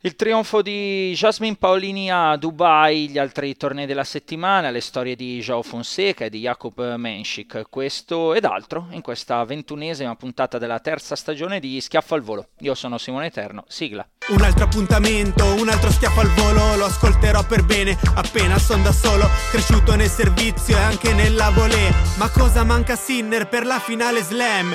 Il trionfo di Jasmine Paolini a Dubai, gli altri tornei della settimana, le storie di Joao Fonseca e di Jakub Menschik, questo ed altro in questa ventunesima puntata della terza stagione di Schiaffo al Volo. Io sono Simone Eterno, sigla. Un altro appuntamento, un altro schiaffo al volo, lo ascolterò per bene, appena son da solo, cresciuto nel servizio e anche nella volée. Ma cosa manca Sinner per la finale slam?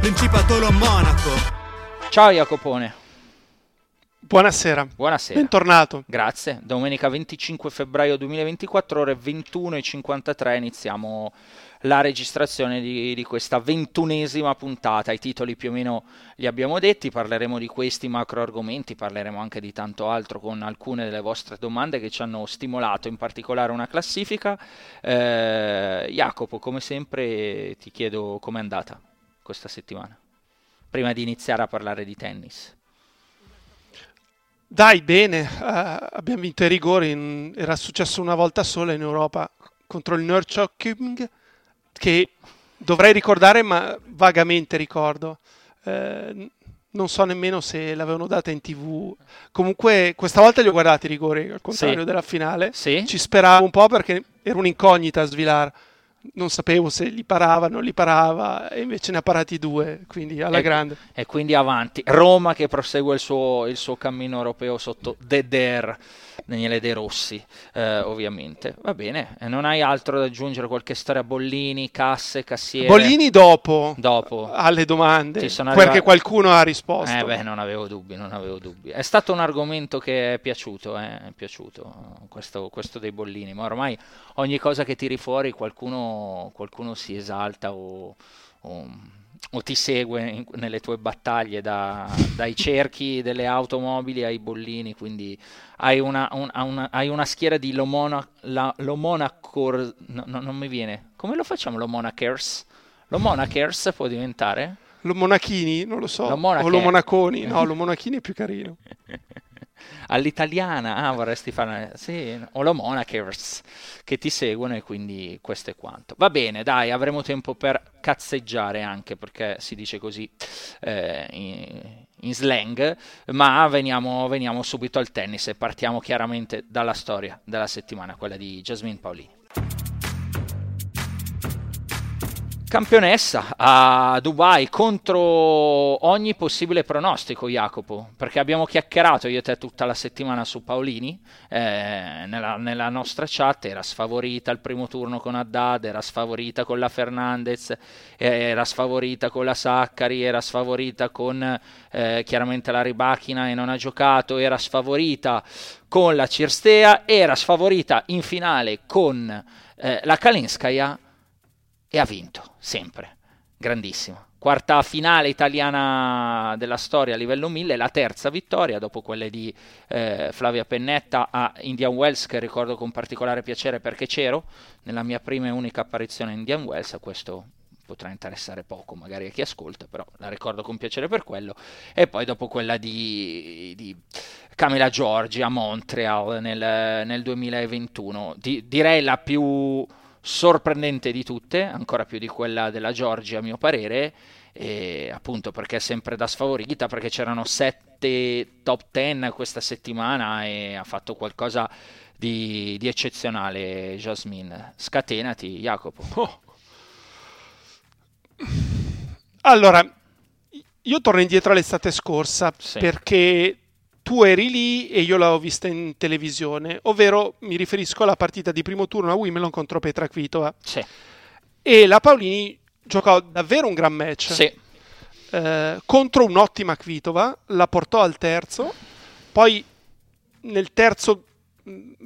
Principatolo Monaco. Ciao Jacopone. Buonasera. Buonasera. Bentornato. Grazie. Domenica 25 febbraio 2024, ore 21.53, iniziamo la registrazione di, di, questa ventunesima puntata. I titoli più o meno li abbiamo detti, parleremo di questi macro argomenti, parleremo anche di tanto altro con alcune delle vostre domande che ci hanno stimolato, in particolare una classifica. Eh, Jacopo, come sempre ti chiedo com'è andata questa settimana, prima di iniziare a parlare di tennis. Dai, bene, uh, abbiamo vinto i rigori, in, era successo una volta sola in Europa contro il Norrköping, che dovrei ricordare ma vagamente ricordo. Uh, non so nemmeno se l'avevano data in tv. Comunque, questa volta li ho guardati i rigori, al contrario Sì. della finale. Sì? Ci speravo un po' perché era un'incognita a Svilar. Non sapevo se li parava, non li parava, e invece ne ha parati due, quindi alla E- grande. E quindi avanti. Roma che prosegue il suo, il suo cammino europeo sotto Deder, Daniele De Rossi, eh, ovviamente. Va bene, e non hai altro da aggiungere? Qualche storia? Bollini, casse, cassiere? Bollini dopo, Dopo. alle domande, Ti sono perché arrivati- qualcuno ha risposto. Eh beh, non avevo dubbi, non avevo dubbi. È stato un argomento che è piaciuto, eh, è piaciuto eh, questo, questo dei bollini, ma ormai ogni cosa che tiri fuori qualcuno, qualcuno si esalta o, o- o ti segue in- nelle tue battaglie, da- dai cerchi delle automobili ai bollini, quindi hai una, un- una- hai una schiera di Lomona, la, Lomonacor, no, no, non mi viene, come lo facciamo Lomonacers? Lomonacers può diventare? Lo Monachini, non lo so. Lo o lo Monaconi. No, lo Monachini è più carino. All'italiana, ah, vorresti fare, sì, o lo Monachers che ti seguono e quindi questo è quanto. Va bene, dai, avremo tempo per cazzeggiare anche perché si dice così eh, in, in slang, ma veniamo, veniamo subito al tennis e partiamo chiaramente dalla storia della settimana, quella di Jasmine Paolini. Campionessa a Dubai contro ogni possibile pronostico, Jacopo, perché abbiamo chiacchierato io e te tutta la settimana su Paolini, eh, nella, nella nostra chat era sfavorita al primo turno con Haddad, era sfavorita con la Fernandez, eh, era sfavorita con la Saccari, era sfavorita con eh, chiaramente la Ribachina e non ha giocato, era sfavorita con la Cirstea, era sfavorita in finale con eh, la Kalinskaya e ha vinto, sempre. Grandissimo. Quarta finale italiana della storia a livello 1000, la terza vittoria dopo quelle di eh, Flavia Pennetta a Indian Wells, che ricordo con particolare piacere perché c'ero nella mia prima e unica apparizione a Indian Wells, questo potrà interessare poco magari a chi ascolta, però la ricordo con piacere per quello. E poi dopo quella di, di Camila Giorgi a Montreal nel, nel 2021, di, direi la più sorprendente di tutte, ancora più di quella della Giorgia a mio parere, appunto perché è sempre da sfavorita, perché c'erano sette top ten questa settimana e ha fatto qualcosa di, di eccezionale Jasmine. Scatenati, Jacopo. Oh. Allora, io torno indietro all'estate scorsa sì. perché tu eri lì e io l'avevo vista in televisione, ovvero mi riferisco alla partita di primo turno a Wimbledon contro Petra Kvitova. Sì. E la Paolini giocò davvero un gran match. Sì. Eh, contro un'ottima Kvitova, la portò al terzo, poi nel terzo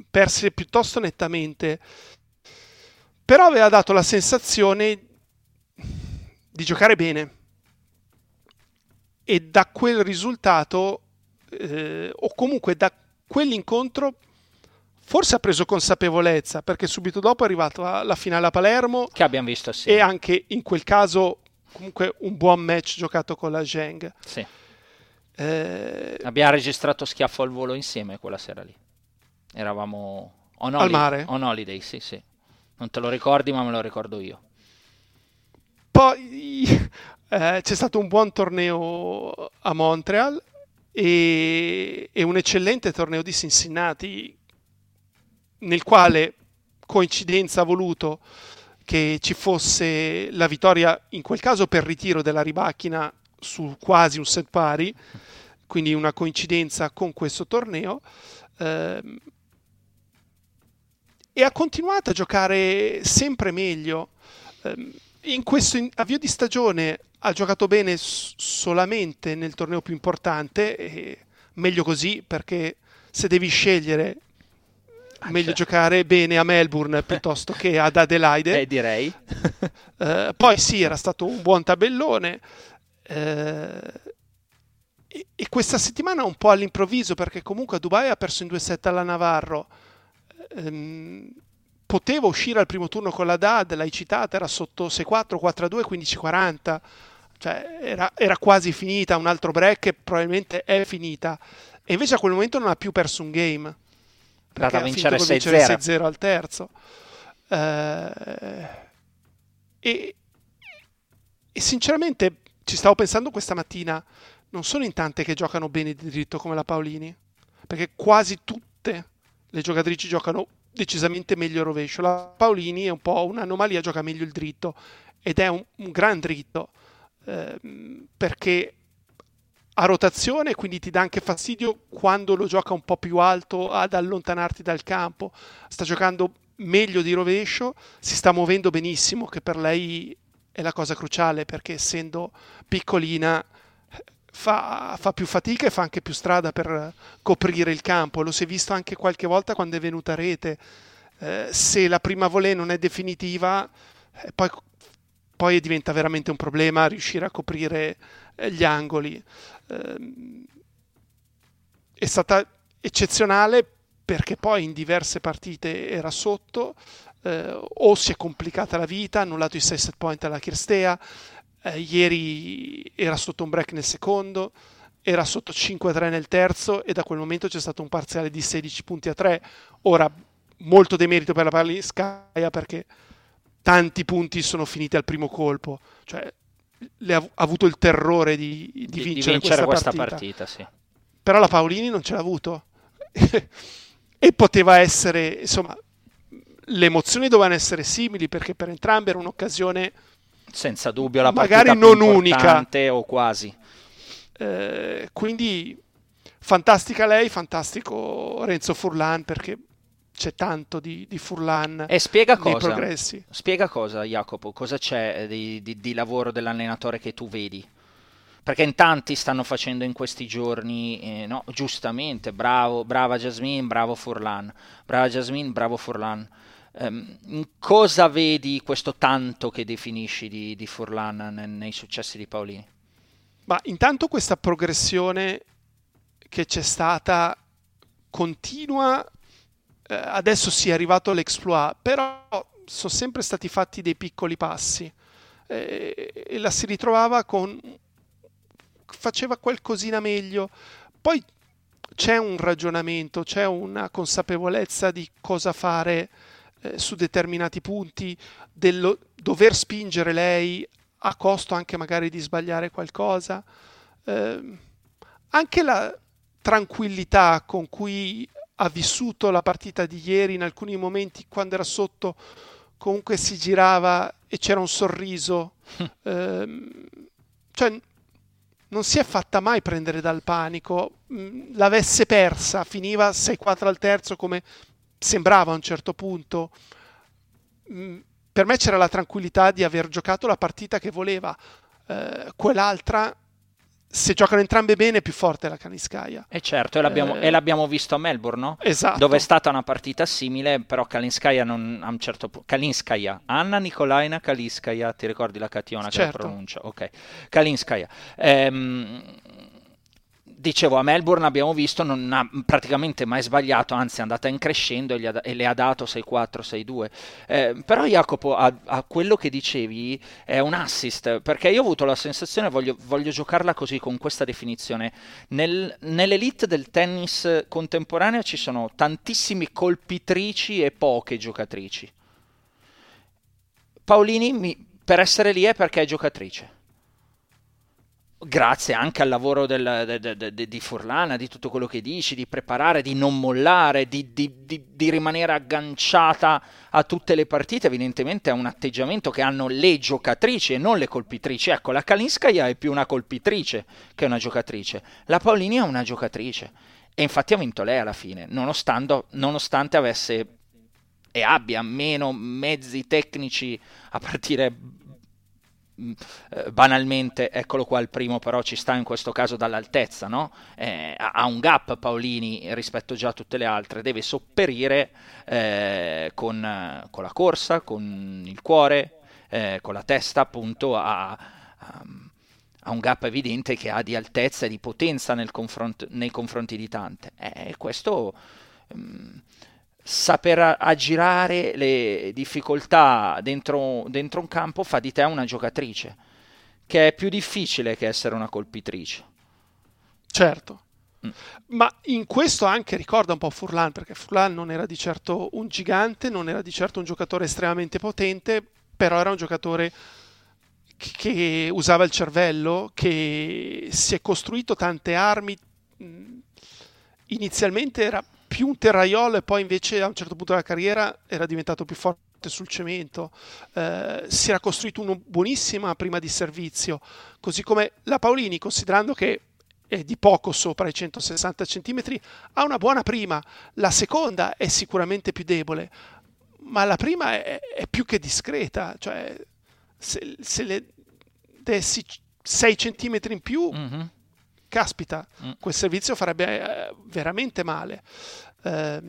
perse piuttosto nettamente, però aveva dato la sensazione di giocare bene e da quel risultato eh, o comunque da quell'incontro forse ha preso consapevolezza perché subito dopo è arrivato alla finale a Palermo che abbiamo visto sì. e anche in quel caso comunque un buon match giocato con la Zheng. Sì. eh... abbiamo registrato schiaffo al volo insieme quella sera lì. Eravamo on, holiday, al mare? on holiday sì sì. Non te lo ricordi ma me lo ricordo io. Poi eh, c'è stato un buon torneo a Montreal e, e un eccellente torneo di Cincinnati nel quale coincidenza ha voluto che ci fosse la vittoria in quel caso per ritiro della ribacchina su quasi un set pari, quindi una coincidenza con questo torneo. Ehm, e ha continuato a giocare sempre meglio. In questo avvio di stagione ha giocato bene solamente nel torneo più importante, meglio così perché se devi scegliere ah, meglio certo. giocare bene a Melbourne piuttosto che ad Adelaide. Eh, direi. eh, poi sì, era stato un buon tabellone. Eh, e, e, questa settimana un po' all'improvviso perché comunque a Dubai ha perso in 2-7 alla Navarro. Ehm, poteva uscire al primo turno con la DAD, l'hai citata, era sotto 6-4, 4-2, 15-40, cioè era, era, quasi finita, un altro break e probabilmente è finita. E invece a quel momento non ha più perso un game. Perché a vincere 6-0. 6-0 al terzo. Eh, e, e sinceramente ci stavo pensando questa mattina, non sono in tante che giocano bene di diritto come la Paolini, perché quasi tutte le giocatrici giocano decisamente meglio il rovescio. La Paolini è un po' un'anomalia, gioca meglio il dritto ed è un, un gran dritto eh, perché a rotazione, quindi ti dà anche fastidio quando lo gioca un po' più alto ad allontanarti dal campo. Sta giocando meglio di rovescio, si sta muovendo benissimo, che per lei è la cosa cruciale perché essendo piccolina fa, fa, più fatica e fa anche più strada per coprire il campo. Lo si è visto anche qualche volta quando è venuta a rete. Eh, se la prima volée non è definitiva, eh, poi, poi, diventa veramente un problema riuscire a coprire eh, gli angoli. Eh, è stata eccezionale perché poi in diverse partite era sotto, eh, o si è complicata la vita, ha annullato i 6 set point alla Kirstea, eh, ieri era sotto un break nel secondo, era sotto 5-3 nel terzo e da quel momento c'è stato un parziale di 16 punti a 3. Ora, molto demerito per la Paliscaia perché tanti punti sono finiti al primo colpo, cioè ha, avuto il terrore di, di, di vincere, vincere, questa, questa partita. partita sì. Però la Paolini non ce l'ha avuto. e poteva essere, insomma, le emozioni dovevano essere simili perché per entrambe era un'occasione senza dubbio la magari non unica o quasi. Eh, quindi fantastica lei, fantastico Renzo Furlan perché c'è tanto di, di Furlan e spiega cosa, progressi. Spiega cosa, Jacopo, cosa c'è di, di, di lavoro dell'allenatore che tu vedi? perché in tanti stanno facendo in questi giorni, eh, no, giustamente, bravo, brava Jasmine, bravo Furlan, brava Jasmine, bravo Furlan. Um, cosa vedi questo tanto che definisci di, di Furlan nei, nei successi di Paolini? Ma intanto questa progressione che c'è stata continua, eh, adesso si è arrivato all'exploit, però sono sempre stati fatti dei piccoli passi. eh, e la si ritrovava con faceva qualcosina meglio. Poi c'è un ragionamento, c'è una consapevolezza di cosa fare eh, su determinati punti, del dover spingere lei a costo anche magari di sbagliare qualcosa. Eh, anche la tranquillità con cui ha vissuto la partita di ieri in alcuni momenti quando era sotto comunque si girava e c'era un sorriso eh, cioè non si è fatta mai prendere dal panico mm, l'avesse persa finiva 6-4 al terzo come sembrava a un certo punto mm, per me c'era la tranquillità di aver giocato la partita che voleva eh, quell'altra se giocano entrambe bene è più forte la Kalinskaya. E certo, e l'abbiamo, eh... e l'abbiamo, visto a Melbourne, no? Esatto. Dove è stata una partita simile, però Kalinskaya non, a un certo punto... Kalinskaya, Anna Nikolaina Kalinskaya, ti ricordi la cationa certo. che la certo. pronuncia? Ok. Kalinskaya. Ehm, dicevo, a Melbourne abbiamo visto, non ha praticamente mai sbagliato, anzi è andata in crescendo e, ha, e le ha dato 6-4, 6-2. Eh, però Jacopo, a, a, quello che dicevi, è un assist, perché io ho avuto la sensazione, voglio, voglio giocarla così, con questa definizione, Nel, nell'elite del tennis contemporaneo ci sono tantissime colpitrici e poche giocatrici. Paolini, mi, per essere lì è perché è giocatrice grazie anche al lavoro del, de, de, de, di Furlana, di tutto quello che dici, di preparare, di non mollare, di, di, di, di, rimanere agganciata a tutte le partite, evidentemente è un atteggiamento che hanno le giocatrici e non le colpitrici. Ecco, la Kalinskaya è più una colpitrice che una giocatrice, la Paolini è una giocatrice e infatti ha vinto lei alla fine, nonostante avesse e abbia meno mezzi tecnici a partire banalmente, eccolo qua il primo, però ci sta in questo caso dall'altezza, no? eh, ha un gap Paolini rispetto già a tutte le altre, deve sopperire eh, con, con, la corsa, con il cuore, eh, con la testa appunto a, a, a, un gap evidente che ha di altezza e di potenza nel confront- nei confronti di tante. E questo... Um, saper aggirare le difficoltà dentro, dentro, un campo fa di te una giocatrice, che è più difficile che essere una colpitrice. Certo. Mm. Ma in questo anche ricorda un po' Furlan, perché Furlan non era di certo un gigante, non era di certo un giocatore estremamente potente, però era un giocatore che usava il cervello, che si è costruito tante armi. Mm, inizialmente era più un terraiolo e poi invece a un certo punto della carriera era diventato più forte sul cemento, eh, si era costruito una buonissima prima di servizio, così come la Paolini, considerando che è di poco sopra i 160 cm, ha una buona prima, la seconda è sicuramente più debole, ma la prima è, è più che discreta, cioè se, se le dessi 6 cm in più... Mm-hmm caspita, mm. quel servizio farebbe eh, veramente male. Eh,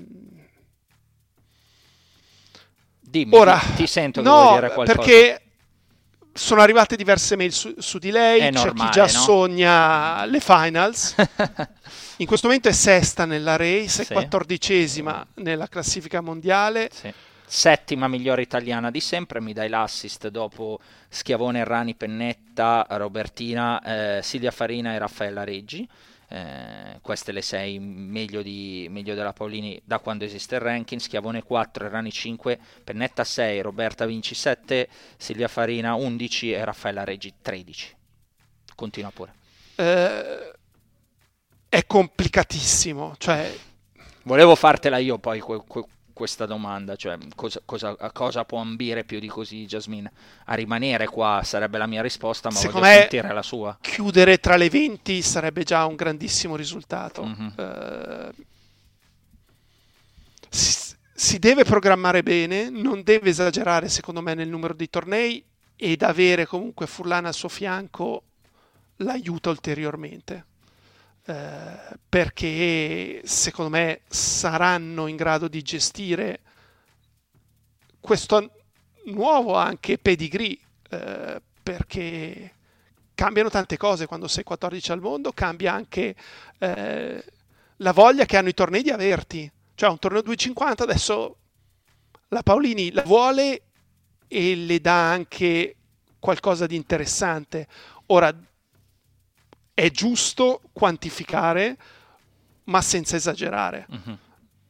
Dimmi, ora, ti, sento no, perché sono arrivate diverse mail su, su di lei, è c'è normale, chi già no? sogna le finals. In questo momento è sesta nella race, sì. è quattordicesima nella classifica mondiale. Sì settima migliore italiana di sempre, mi dai l'assist dopo Schiavone, Rani, Pennetta, Robertina, eh, Silvia Farina e Raffaella Reggi. Eh, queste le sei meglio, di, meglio, della Paolini da quando esiste il ranking. Schiavone 4, Rani 5, Pennetta 6, Roberta Vinci 7, Silvia Farina 11 e Raffaella Reggi 13 continua pure. Eh, è complicatissimo cioè... volevo fartela io poi que, que, questa domanda, cioè cosa, cosa, cosa può ambire più di così Jasmine? A rimanere qua sarebbe la mia risposta, ma Secondo voglio sentire la sua. Chiudere tra le 20 sarebbe già un grandissimo risultato. Mm-hmm. Uh, si, si deve programmare bene, non deve esagerare secondo me nel numero di tornei ed avere comunque Furlana al suo fianco l'aiuta ulteriormente. Eh, perché secondo me saranno in grado di gestire questo nuovo anche pedigree eh, perché cambiano tante cose quando sei 14 al mondo, cambia anche eh, la voglia che hanno i tornei di averti. Cioè un torneo 250 adesso la Paolini la vuole e le dà anche qualcosa di interessante. Ora, è giusto quantificare, ma senza esagerare. Uh-huh.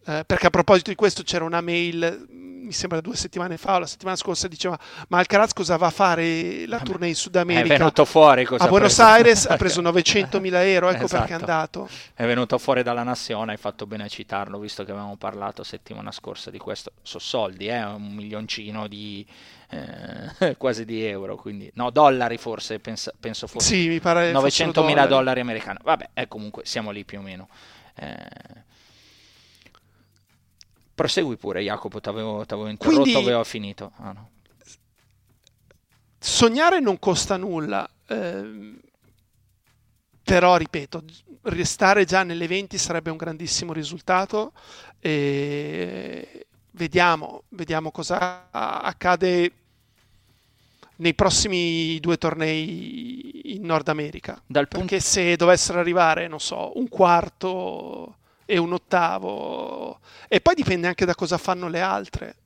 Eh, perché a proposito di questo c'era una mail, mi sembra due settimane fa o la settimana scorsa, diceva ma Alcaraz cosa va a fare la tournée in Sud America? È venuto fuori cosa A Buenos preso. Aires ha preso 900 mila euro, ecco esatto. perché è andato. È venuto fuori dalla nazione, hai fatto bene a citarlo, visto che avevamo parlato settimana scorsa di questo. So soldi, eh? un milioncino di... Eh, quasi di euro, quindi no, dollari forse, penso, penso fosse. Sì, mi pare 900 mila dollari americani. Vabbè, eh, comunque siamo lì più o meno. Eh, Prosegui pure, Jacopo, ti avevo interrotto, Quindi, avevo finito. Ah, no. Sognare non costa nulla, ehm, però ripeto, restare già nelle 20 sarebbe un grandissimo risultato. E vediamo, vediamo cosa accade nei prossimi due tornei in Nord America. Dal Perché punto... se dovessero arrivare, non so, un quarto e un ottavo. E poi dipende anche da cosa fanno le altre.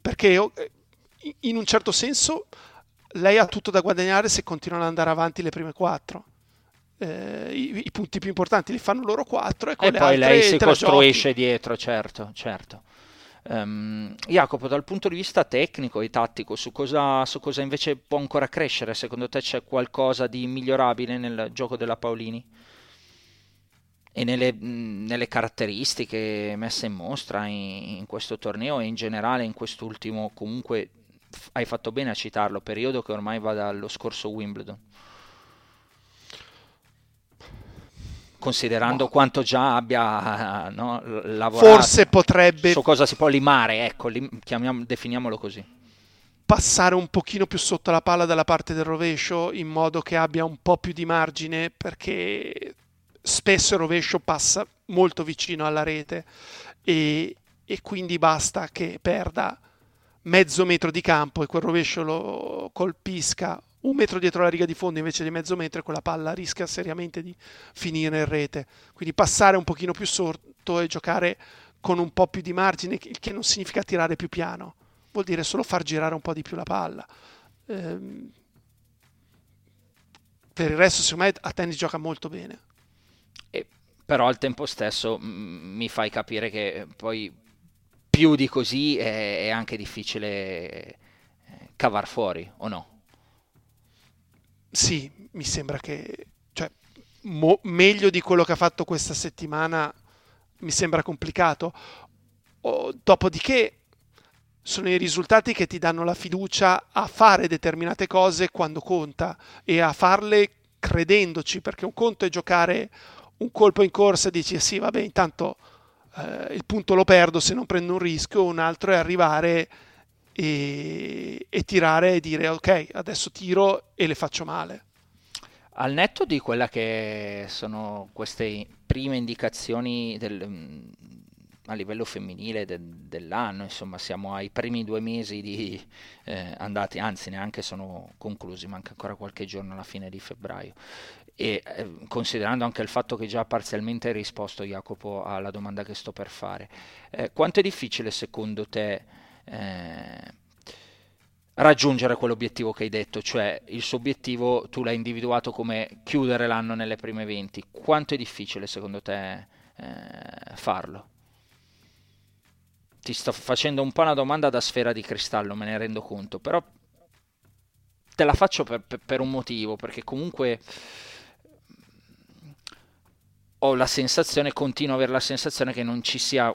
Perché eh, in un certo senso lei ha tutto da guadagnare se continuano ad andare avanti le prime quattro. Eh, i, i, punti più importanti li fanno loro quattro e, e poi lei si costruisce dietro, certo, certo. Um, Jacopo, dal punto di vista tecnico e tattico, su cosa, su cosa invece può ancora crescere? Secondo te c'è qualcosa di migliorabile nel gioco della Paolini? E nelle, nelle, caratteristiche messe in mostra in, in, questo torneo e in generale in quest'ultimo comunque hai fatto bene a citarlo periodo che ormai va dallo scorso Wimbledon considerando no. quanto già abbia no, lavorato forse potrebbe su cosa si può limare ecco lim, definiamolo così passare un pochino più sotto la palla dalla parte del rovescio in modo che abbia un po' più di margine perché spesso il rovescio passa molto vicino alla rete e, e quindi basta che perda mezzo metro di campo e quel rovescio lo colpisca un metro dietro la riga di fondo invece di mezzo metro e quella palla rischia seriamente di finire in rete. Quindi passare un pochino più sotto e giocare con un po' più di margine, il che non significa tirare più piano, vuol dire solo far girare un po' di più la palla. Ehm, per il resto, secondo me, a tennis gioca molto bene però al tempo stesso m- mi fai capire che poi più di così è, è anche difficile eh, cavar fuori, o no? Sì, mi sembra che cioè, mo- meglio di quello che ha fatto questa settimana mi sembra complicato. O, dopodiché sono i risultati che ti danno la fiducia a fare determinate cose quando conta e a farle credendoci, perché un conto è giocare un colpo in corsa e dici sì vabbè intanto eh, il punto lo perdo se non prendo un rischio, un altro è arrivare e, e tirare e dire ok adesso tiro e le faccio male. Al netto di quella che sono queste prime indicazioni del, mm, a livello femminile de, dell'anno, insomma siamo ai primi due mesi di, eh, andati, anzi neanche sono conclusi, manca ancora qualche giorno alla fine di febbraio e eh, considerando anche il fatto che già parzialmente hai risposto Jacopo alla domanda che sto per fare, eh, quanto è difficile secondo te eh, raggiungere quell'obiettivo che hai detto, cioè il suo obiettivo tu l'hai individuato come chiudere l'anno nelle prime 20, quanto è difficile secondo te eh, farlo? Ti sto facendo un po' una domanda da sfera di cristallo, me ne rendo conto, però te la faccio per, per, per un motivo, perché comunque ho la sensazione, continuo ad avere la sensazione che non ci sia,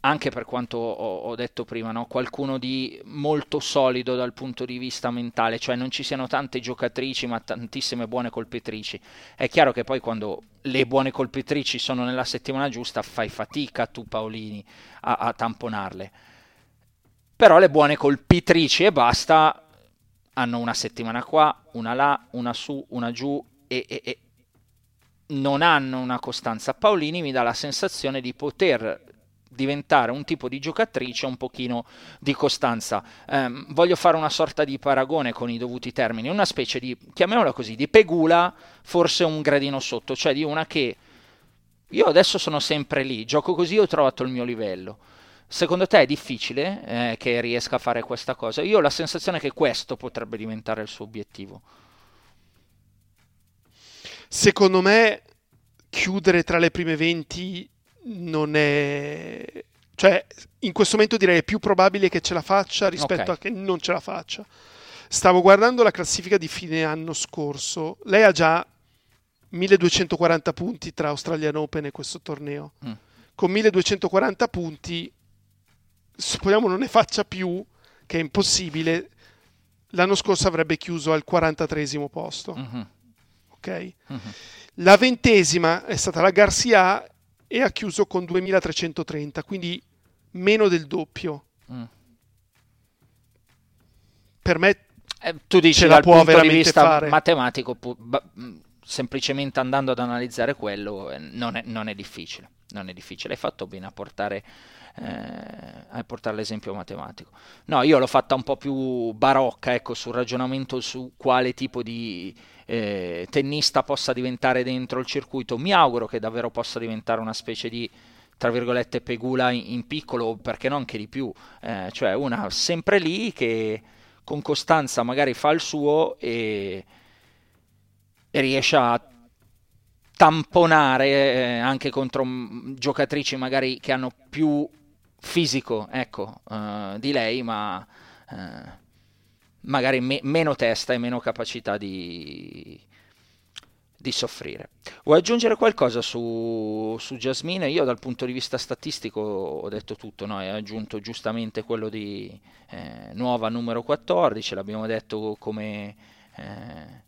anche per quanto ho, ho detto prima, no? qualcuno di molto solido dal punto di vista mentale, cioè non ci siano tante giocatrici ma tantissime buone colpitrici. È chiaro che poi quando le buone colpitrici sono nella settimana giusta fai fatica tu Paolini a, a tamponarle. Però le buone colpitrici e basta hanno una settimana qua, una là, una su, una giù e, e, non hanno una costanza. Paolini mi dà la sensazione di poter diventare un tipo di giocatrice un pochino di costanza. Eh, voglio fare una sorta di paragone con i dovuti termini, una specie di, chiamiamola così, di pegula, forse un gradino sotto, cioè di una che io adesso sono sempre lì, gioco così, ho trovato il mio livello. Secondo te è difficile eh, che riesca a fare questa cosa? Io ho la sensazione che questo potrebbe diventare il suo obiettivo. Secondo me chiudere tra le prime 20 non è... Cioè, in questo momento direi è più probabile che ce la faccia rispetto okay. a che non ce la faccia. Stavo guardando la classifica di fine anno scorso. Lei ha già 1240 punti tra Australian Open e questo torneo. Mm. Con 1240 punti supponiamo non ne faccia più, che è impossibile, l'anno scorso avrebbe chiuso al 43 posto. Mm-hmm. Ok? Mm-hmm. La ventesima è stata la Garcia e ha chiuso con 2330, quindi meno del doppio. Mm. Per me eh, tu dici dal punto di vista fare. matematico, pu- ba- semplicemente andando ad analizzare quello, eh, non, è, non, è, difficile. Non è difficile. Hai fatto bene a portare eh, portare l'esempio matematico. No, io l'ho fatta un po' più barocca, ecco, sul ragionamento su quale tipo di eh, tennista possa diventare dentro il circuito. Mi auguro che davvero possa diventare una specie di tra virgolette pegula in, in piccolo, perché non anche di più, eh, cioè una sempre lì che con costanza magari fa il suo e, e riesce a tamponare eh, anche contro m- giocatrici magari che hanno più fisico ecco, uh, di lei, ma uh, magari me- meno testa e meno capacità di, di soffrire. Vuoi aggiungere qualcosa su, su Jasmine? Io dal punto di vista statistico ho detto tutto, no? hai aggiunto giustamente quello di eh, nuova numero 14, l'abbiamo detto come... Eh,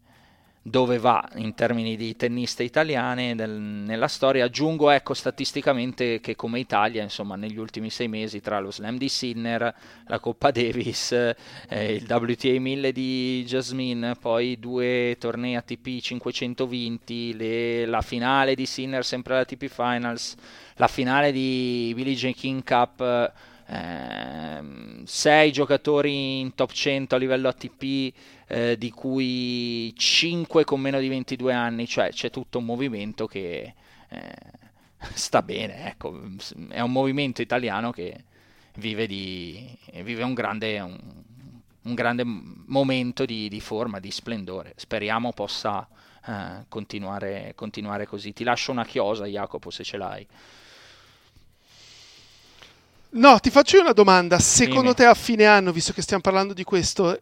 dove va in termini di tenniste italiane del, nella storia. Aggiungo ecco statisticamente che come Italia, insomma, negli ultimi sei mesi tra lo Slam di Sinner, la Coppa Davis, eh, il WTA 1000 di Jasmine, poi due tornei ATP 500 vinti, le, la finale di Sinner sempre alla ATP Finals, la finale di Billie Jean King Cup. Eh, sei giocatori in top 100 a livello ATP eh, di cui 5 con meno di 22 anni, cioè c'è tutto un movimento che eh, sta bene, ecco, è un movimento italiano che vive, di, vive un, grande, un, un, grande, momento di, di, forma, di splendore, speriamo possa eh, continuare, continuare così. Ti lascio una chiosa Jacopo se ce l'hai. No, ti faccio una domanda. Secondo Dimmi. te a fine anno, visto che stiamo parlando di questo,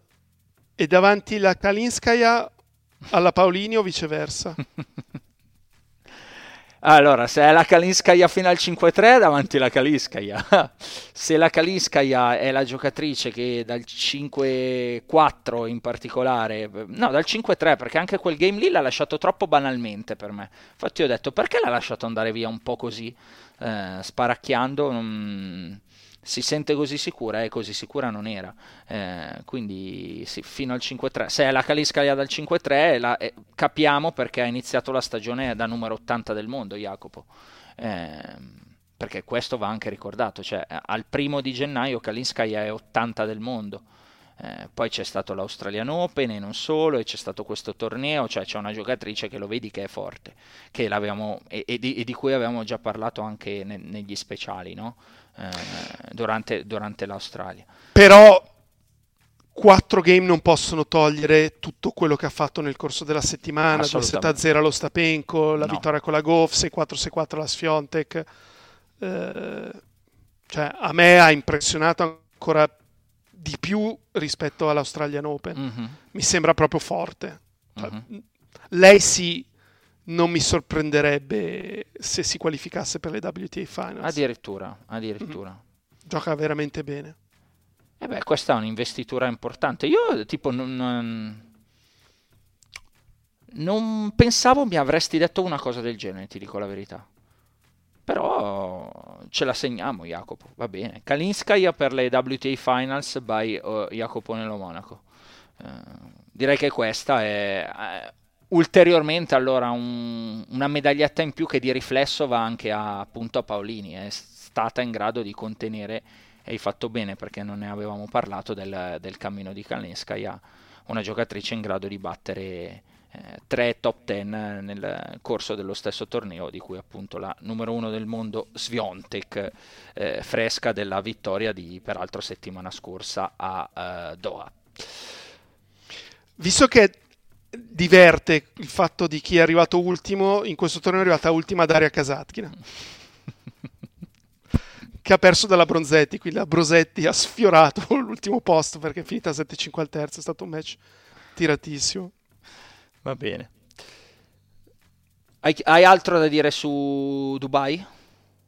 e davanti la Kalinskaya alla Paolini o viceversa? Allora, se è la Kalinskaya fino al 5-3, davanti la Kalinskaya. se la Kalinskaya è la giocatrice che dal 5-4 in particolare, no, dal 5-3, perché anche quel game lì l'ha lasciato troppo banalmente per me. Infatti ho detto, perché l'ha lasciato andare via un po' così, eh, sparacchiando? Non si sente così sicura e così sicura non era. Eh, quindi sì, fino al 5-3. Se è la Caliscalia dal 5-3, la, eh, capiamo perché ha iniziato la stagione da numero 80 del mondo, Jacopo. Eh, perché questo va anche ricordato, cioè al primo di gennaio Kalinskaya è 80 del mondo. Eh, poi c'è stato l'Australian Open e non solo, e c'è stato questo torneo, cioè c'è una giocatrice che lo vedi che è forte, che e, e, di, e, di, cui avevamo già parlato anche ne, negli speciali, no? Eh, durante, durante l'Australia. Però quattro game non possono togliere tutto quello che ha fatto nel corso della settimana, dal 7-0 allo Stapenko, la no. vittoria con la Goff, 6-4-6-4 alla Sfiontek. Eh, cioè, a me ha impressionato ancora di più rispetto all'Australian Open. Mm-hmm. Mi sembra proprio forte. Cioè, mm-hmm. Lei sì non mi sorprenderebbe se si qualificasse per le WTA Finals. Addirittura, addirittura. Mm-hmm. Gioca veramente bene. E eh beh, questa è un'investitura importante. Io tipo non, non pensavo mi avresti detto una cosa del genere, ti dico la verità. Però ce la segniamo, Jacopo, va bene. Kalinskaya per le WTA Finals by uh, Jacopo Nello Monaco. Uh, direi che questa è... Uh, ulteriormente allora un, una medaglietta in più che di riflesso va anche a, appunto a Paolini, è stata in grado di contenere e hai fatto bene perché non ne avevamo parlato del, del cammino di Kalinskaya, una giocatrice in grado di battere eh, tre top 10 nel corso dello stesso torneo, di cui appunto la numero uno del mondo Sviontek, eh, fresca della vittoria di peraltro settimana scorsa a uh, Doha. Visto che diverte il fatto di chi è arrivato ultimo, in questo torneo è arrivata ultima Daria Kasatkina. che ha perso dalla Bronzetti, qui la Brosetti ha sfiorato l'ultimo posto perché è finita 7-5 al terzo, è stato un match tiratissimo. Va bene. Hai, hai altro da dire su Dubai?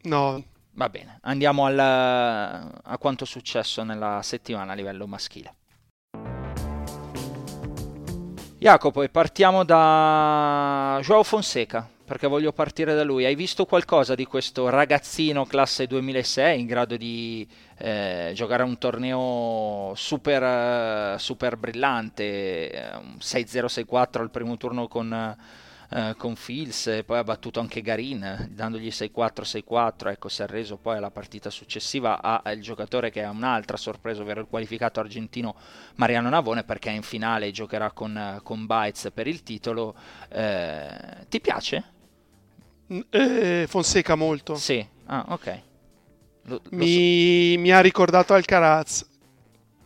No. Va bene, andiamo al, a quanto è successo nella settimana a livello maschile. Jacopo, e partiamo da Joao Fonseca, perché voglio partire da lui. Hai visto qualcosa di questo ragazzino classe 2006 in grado di eh, giocare a un torneo super, super brillante, 6-0-6-4 al primo turno con eh, con Fils e poi ha battuto anche Garin dandogli 6-4, 6-4, ecco si è reso poi alla partita successiva al giocatore che ha un'altra sorpresa, ovvero il qualificato argentino Mariano Navone perché in finale giocherà con, con Bites per il titolo. Eh, ti piace? Eh, Fonseca molto. Sì, ah ok. Lo, lo mi, so. mi, ha ricordato Alcaraz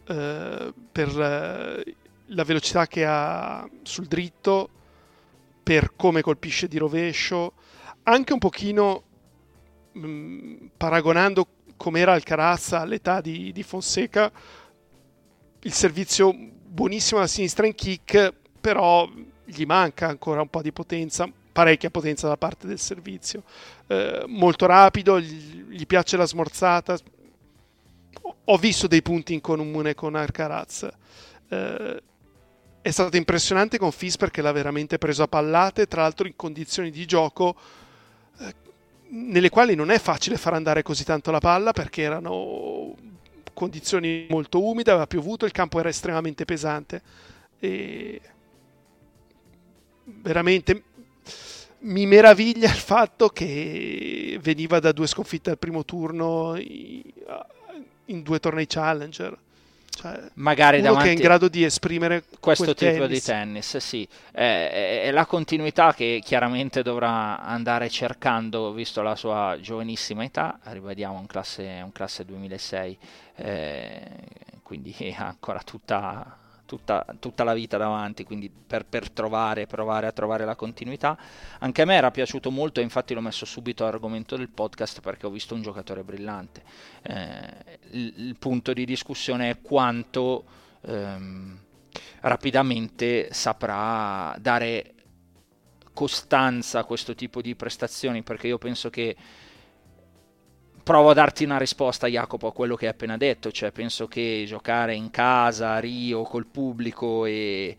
eh, per eh, la velocità che ha sul dritto per come colpisce di rovescio, anche un pochino mh, mm, paragonando com'era Alcaraz all'età di, di Fonseca, il servizio buonissimo alla sinistra in kick, però gli manca ancora un po' di potenza, parecchia potenza da parte del servizio. Eh, molto rapido, gli, gli, piace la smorzata. Ho visto dei punti in comune con Alcaraz. Eh, è stato impressionante con Fis perché l'ha veramente preso a pallate, tra l'altro in condizioni di gioco eh, nelle quali non è facile far andare così tanto la palla perché erano condizioni molto umide, aveva piovuto, il campo era estremamente pesante. E veramente mi meraviglia il fatto che veniva da due sconfitte al primo turno in due tornei challenger cioè, magari uno davanti che è in grado di esprimere questo tipo tennis. di tennis, sì. È, è, la continuità che chiaramente dovrà andare cercando, visto la sua giovanissima età, rivediamo un classe, un classe 2006, eh, quindi ha ancora tutta tutta, tutta, la vita davanti, quindi per, per, trovare, provare a trovare la continuità. Anche a me era piaciuto molto e infatti l'ho messo subito all'argomento del podcast perché ho visto un giocatore brillante. Eh, il, il, punto di discussione è quanto ehm, rapidamente saprà dare costanza a questo tipo di prestazioni perché io penso che provo a darti una risposta, Jacopo, a quello che hai appena detto. Cioè, penso che giocare in casa, a Rio, col pubblico e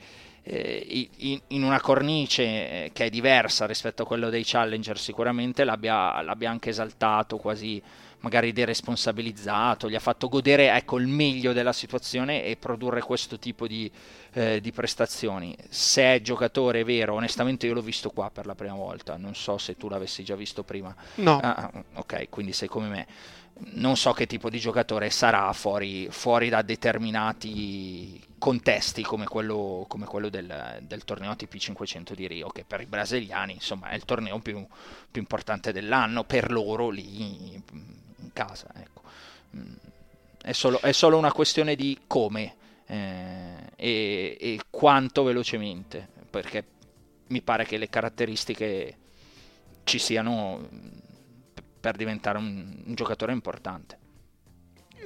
in, una cornice eh, che è diversa rispetto a quello dei Challenger, sicuramente l'abbia, l'abbia anche esaltato quasi magari deresponsabilizzato, gli ha fatto godere ecco, il meglio della situazione e produrre questo tipo di, eh, di prestazioni. Se è giocatore vero, onestamente io l'ho visto qua per la prima volta, non so se tu l'avessi già visto prima. No. Ah, ah ok, quindi sei come me. Non so che tipo di giocatore sarà fuori, fuori da determinati contesti come quello, come quello del, del, torneo ATP 500 di Rio, che per i brasiliani insomma, è il torneo più, più importante dell'anno, per loro lì casa. Ecco. Mm, è, solo, è, solo, una questione di come eh, e, e, quanto velocemente, perché mi pare che le caratteristiche ci siano mm, per diventare un, un giocatore importante.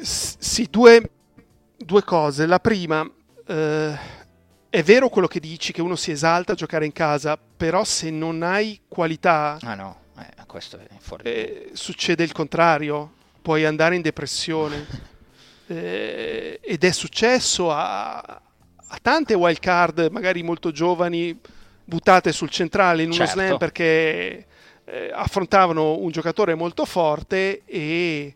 sì, due, due, cose. La prima, eh, è vero quello che dici, che uno si esalta a giocare in casa, però se non hai qualità... Ah no, eh, questo è fuori. Eh, succede il contrario puoi andare in depressione. eh, ed è successo a, a tante wild card, magari molto giovani, buttate sul centrale in uno certo. slam perché eh, affrontavano un giocatore molto forte e,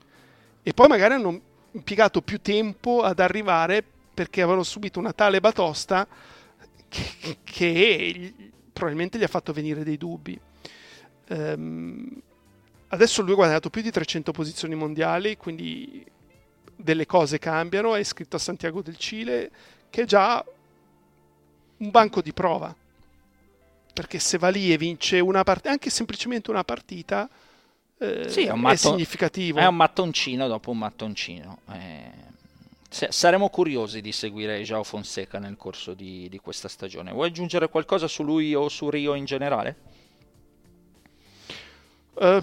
e poi magari hanno impiegato più tempo ad arrivare perché avevano subito una tale batosta che, che probabilmente gli ha fatto venire dei dubbi. Um, Adesso lui ha guadagnato più di 300 posizioni mondiali, quindi delle cose cambiano. È iscritto a Santiago del Cile, che è già un banco di prova. perché se va lì e vince una partita, anche semplicemente una partita, eh, sì, è, un matto- è significativo. È un mattoncino dopo un mattoncino. Eh, saremo curiosi di seguire Joao Fonseca nel corso di, di, questa stagione. Vuoi aggiungere qualcosa su lui o su Rio in generale? Uh,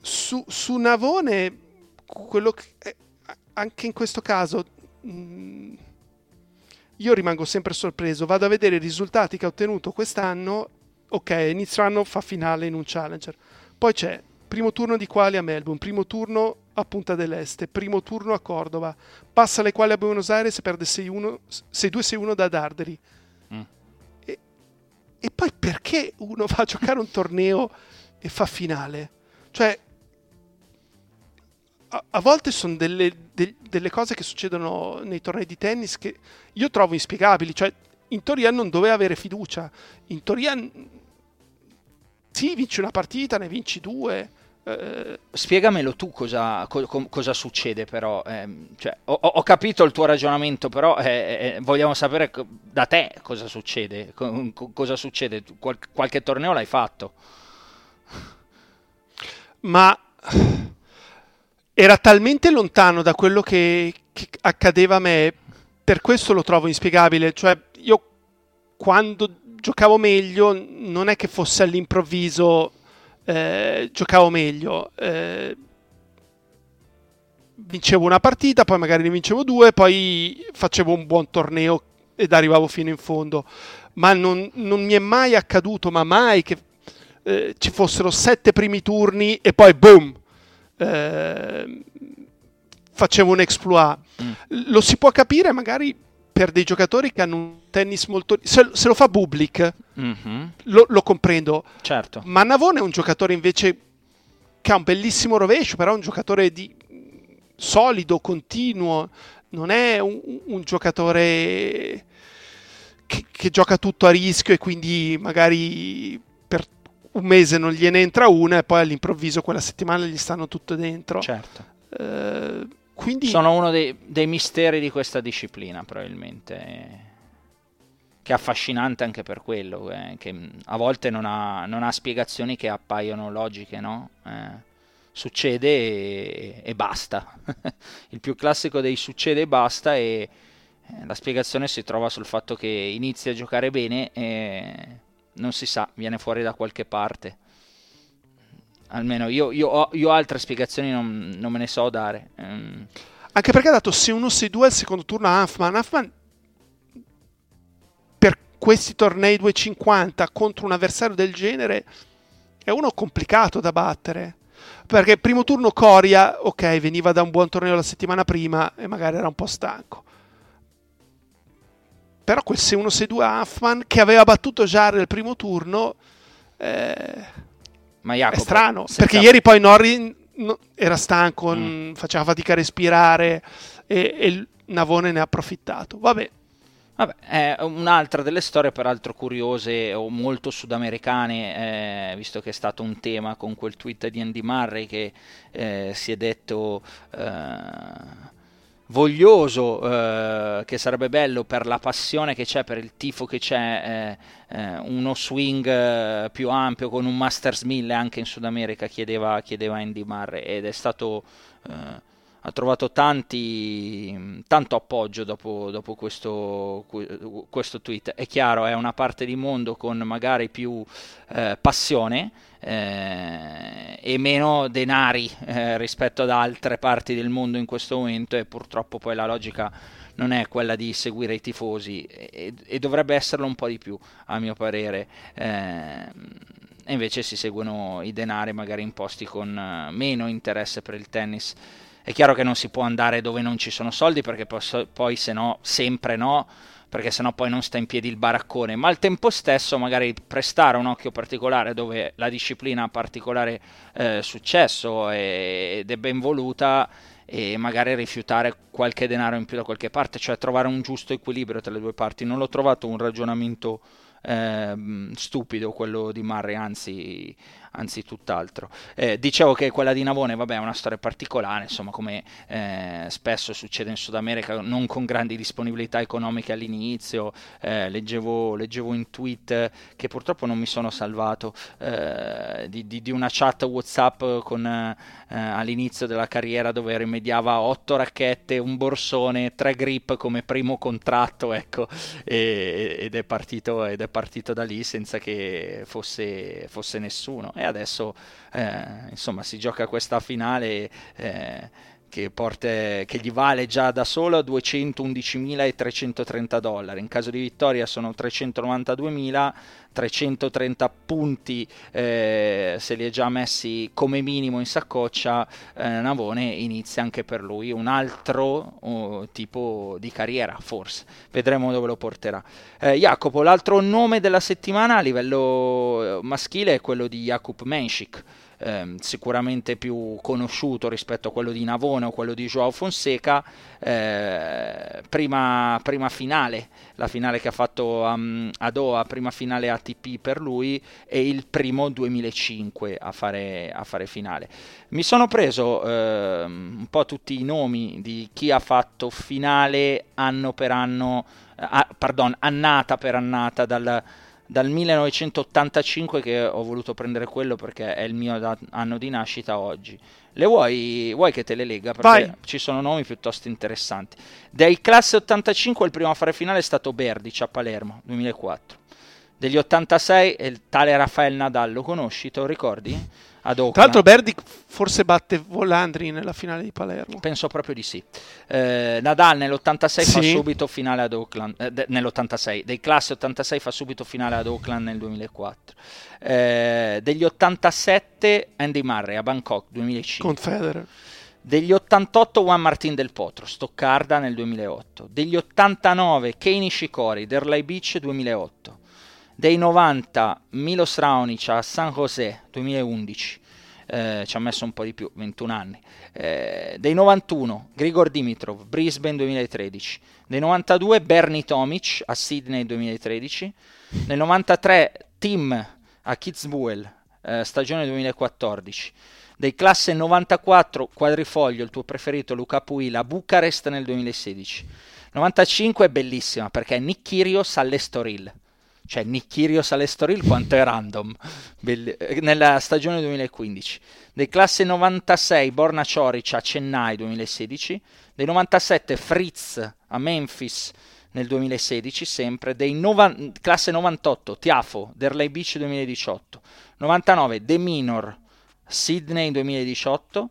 su, su, Navone, quello che, eh, anche in questo caso, mh, mm, io rimango sempre sorpreso. Vado a vedere i risultati che ha ottenuto quest'anno. Ok, inizio anno fa finale in un challenger. Poi c'è primo turno di quali a Melbourne, primo turno a Punta dell'Este, primo turno a Cordova, passa le quali a Buenos Aires e perde 6-2-6-1 da Darderi. Mm. E, e, poi perché uno va a giocare un torneo e fa finale? Cioè, a, a volte sono delle, de, delle, cose che succedono nei tornei di tennis che io trovo inspiegabili. Cioè, in teoria non doveva avere fiducia. In teoria, sì, vinci una partita, ne vinci due eh, spiegamelo tu cosa, co- cosa succede però, eh, cioè, ho, ho, capito il tuo ragionamento però eh, eh vogliamo sapere da te cosa succede, co- cosa succede, Qual- qualche torneo l'hai fatto. Ma era talmente lontano da quello che, che accadeva a me, per questo lo trovo inspiegabile, cioè io quando giocavo meglio non è che fosse all'improvviso eh, giocavo meglio. Eh, vincevo una partita, poi magari ne vincevo due, poi facevo un buon torneo ed arrivavo fino in fondo. Ma non, non mi è mai accaduto, ma mai che eh, ci fossero sette primi turni e poi boom! Eh, facevo un exploit. Mm. Lo si può capire magari per dei giocatori che hanno un tennis molto... Se, se lo fa Bublik, mm-hmm. lo, lo, comprendo. Certo. Ma Navone è un giocatore invece che ha un bellissimo rovescio, però è un giocatore di... solido, continuo. Non è un, un giocatore che, che gioca tutto a rischio e quindi magari un mese non gliene entra una e poi all'improvviso quella settimana gli stanno tutte dentro. Certo. Uh, quindi... Sono uno dei, dei, misteri di questa disciplina, probabilmente. Che è affascinante anche per quello, eh, che a volte non ha, non ha, spiegazioni che appaiono logiche, no? Eh, succede e, e basta. Il più classico dei succede e basta e eh, la spiegazione si trova sul fatto che inizi a giocare bene e non si sa, viene fuori da qualche parte almeno io, io, ho, io altre spiegazioni non, non, me ne so dare. Um. Anche perché ha dato 6-1, 6-2 al secondo turno a Huffman. Huffman per questi tornei 250 contro un avversario del genere è uno complicato da battere. Perché primo turno Coria, ok, veniva da un buon torneo la settimana prima e magari era un po' stanco. Però quel 6-1-6-2 a Huffman che aveva battuto Jarre il primo turno... Eh, ma Jacopo, è strano, perché ieri poi Norri no, era stanco, mm. faceva fatica a respirare e, e Navone ne ha approfittato. Vabbè. Vabbè, è un'altra delle storie peraltro curiose o molto sudamericane, eh, visto che è stato un tema con quel tweet di Andy Murray che eh, si è detto... Voglioso, eh, che sarebbe bello per la passione che c'è, per il tifo che c'è, eh, eh, uno swing eh, più ampio con un Masters 1000 anche in Sud America, chiedeva, chiedeva Andy Murray ed è stato... Eh, ha trovato tanti, tanto appoggio dopo, dopo questo, questo, tweet. È chiaro, è una parte di mondo con magari più passione, eh, e meno denari eh, rispetto ad altre parti del mondo in questo momento e purtroppo poi la logica non è quella di seguire i tifosi e, e dovrebbe esserlo un po' di più a mio parere. Eh, e invece si seguono i denari magari imposti con uh, meno interesse per il tennis. È chiaro che non si può andare dove non ci sono soldi perché poi, poi se no sempre no perché sennò poi non sta in piedi il baraccone, ma al tempo stesso magari prestare un occhio particolare dove la disciplina ha particolare eh, successo ed è ben voluta e magari rifiutare qualche denaro in più da qualche parte, cioè trovare un giusto equilibrio tra le due parti. Non l'ho trovato un ragionamento eh, stupido quello di Murray, anzi anzi tutt'altro. Eh, dicevo che quella di Navone, vabbè, è una storia particolare, insomma, come eh, spesso succede in Sud America, non con grandi disponibilità economiche all'inizio. Eh, leggevo, leggevo, in tweet che purtroppo non mi sono salvato eh, di, di, di, una chat WhatsApp con, eh, all'inizio della carriera dove rimediava otto racchette, un borsone, tre grip come primo contratto, ecco, e, ed, è partito, ed, è partito, da lì senza che fosse, fosse nessuno e adesso eh, insomma si gioca questa finale eh, che, porte, che, gli vale già da solo 211.330 dollari, in caso di vittoria sono 392.000, 330 punti eh, se li è già messi come minimo in saccoccia, eh, Navone inizia anche per lui un altro uh, tipo di carriera, forse, vedremo dove lo porterà. Eh, Jacopo, l'altro nome della settimana a livello maschile è quello di Jakub Menschik ehm, sicuramente più conosciuto rispetto a quello di Navone o quello di Joao Fonseca, eh, prima, prima, finale, la finale che ha fatto um, a Doha, prima finale ATP per lui e il primo 2005 a fare, a fare finale. Mi sono preso eh, un po' tutti i nomi di chi ha fatto finale anno per anno, eh, pardon, annata per annata dal dal 1985 che ho voluto prendere quello perché è il mio da- anno di nascita oggi. Le vuoi, vuoi, che te le lega? Perché Vai. ci sono nomi piuttosto interessanti. Dei classe 85 il primo a fare finale è stato Berdic a Palermo, 2004. Degli 86 è il tale Rafael Nadal, lo conosci? Te lo ricordi? Ad Oakland. Tra l'altro Berdic forse batte Volandri nella finale di Palermo. Penso proprio di sì. Eh, Nadal nell'86 sì. fa subito finale ad Oakland, eh, de- nell'86, dei classi 86 fa subito finale ad Oakland nel 2004. Eh, degli 87 Andy Murray a Bangkok 2005. Con Federer. Degli 88 Juan Martin del Potro, Stoccarda nel 2008. Degli 89 Kei Nishikori, Derlai Beach 2008 dei 90 Milos Raonic a San José 2011 eh, ci ha messo un po' di più 21 anni. Eh, dei 91 Grigor Dimitrov Brisbane 2013 dei 92 Bernie Tomic a Sydney 2013 nel 93 Tim a Kitzbühel eh, stagione 2014 dei classe 94 quadrifoglio il tuo preferito Luca Puila a Bucarest nel 2016 95 è bellissima perché è Nick Kyrgios all'Estoril cioè Nick Kyrgios quanto è random? Bell- nella stagione 2015 dei classe 96 Borna Cioric a Chennai 2016 dei 97 Fritz a Memphis nel 2016 sempre. Dei nova- classe 98 Tiafo Derlei Beach 2018 99 De Minor Sydney 2018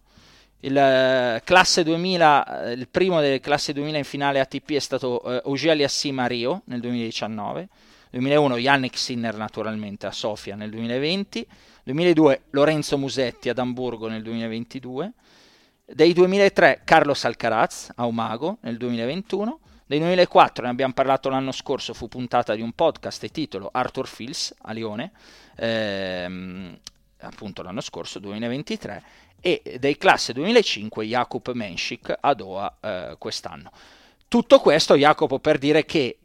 il uh, classe 2000 uh, il primo delle classe 2000 in finale ATP è stato uh, Auger Assima Rio nel 2019 2001 Yannick Sinner naturalmente a Sofia nel 2020, 2002 Lorenzo Musetti ad Amburgo nel 2022, dei 2003 Carlos Alcaraz a Umago nel 2021, dei 2004 ne abbiamo parlato l'anno scorso, fu puntata di un podcast e titolo Arthur Fils a Lione, ehm, appunto l'anno scorso 2023, e dei classe 2005 Jakub Menschik a Doha eh, quest'anno. Tutto questo, Jacopo, per dire che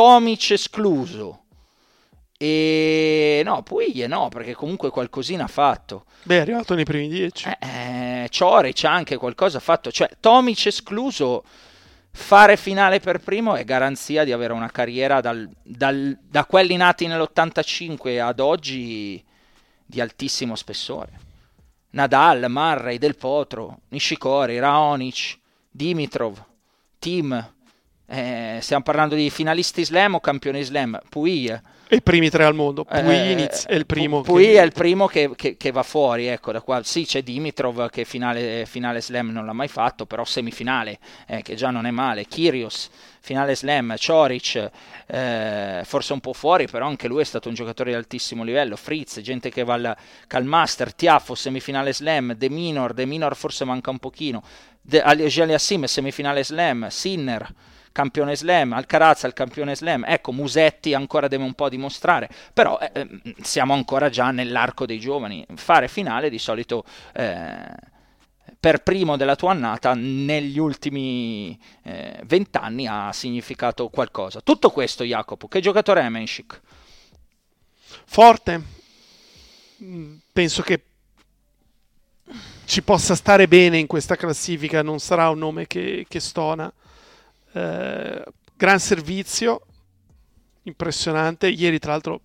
Tomic escluso. E no, Puiglie no, perché comunque qualcosina ha fatto. Beh, è arrivato nei primi dieci. Eh, eh, Cioric anche qualcosa ha fatto. Cioè, Tomic escluso, fare finale per primo è garanzia di avere una carriera dal, dal, da quelli nati nell'85 ad oggi di altissimo spessore. Nadal, Murray, Del Potro, Nishikori, Raonic, Dimitrov, Tim, eh, stiamo parlando di finalisti slam o campioni slam? Puig. E i primi tre al mondo. Puig eh, è il primo. Puig che... è il primo che, che, che, va fuori. Ecco, da qua. Sì, c'è Dimitrov che finale, finale slam non l'ha mai fatto, però semifinale, eh, che già non è male. Kyrgios, finale slam. Cioric, eh, forse un po' fuori, però anche lui è stato un giocatore di altissimo livello. Fritz, gente che va al Calmaster. Tiafo, semifinale slam. De Minor, De Minor forse manca un pochino. De, Aliasim, semifinale slam. Sinner campione slam, Alcaraz al campione slam, ecco Musetti ancora deve un po' dimostrare, però eh, ehm, siamo ancora già nell'arco dei giovani, fare finale di solito... Eh, per primo della tua annata negli ultimi eh, vent'anni ha significato qualcosa. Tutto questo, Jacopo, che giocatore è Menschik? Forte. Penso che ci possa stare bene in questa classifica, non sarà un nome che, che stona. Eh, gran servizio, impressionante. Ieri, tra l'altro,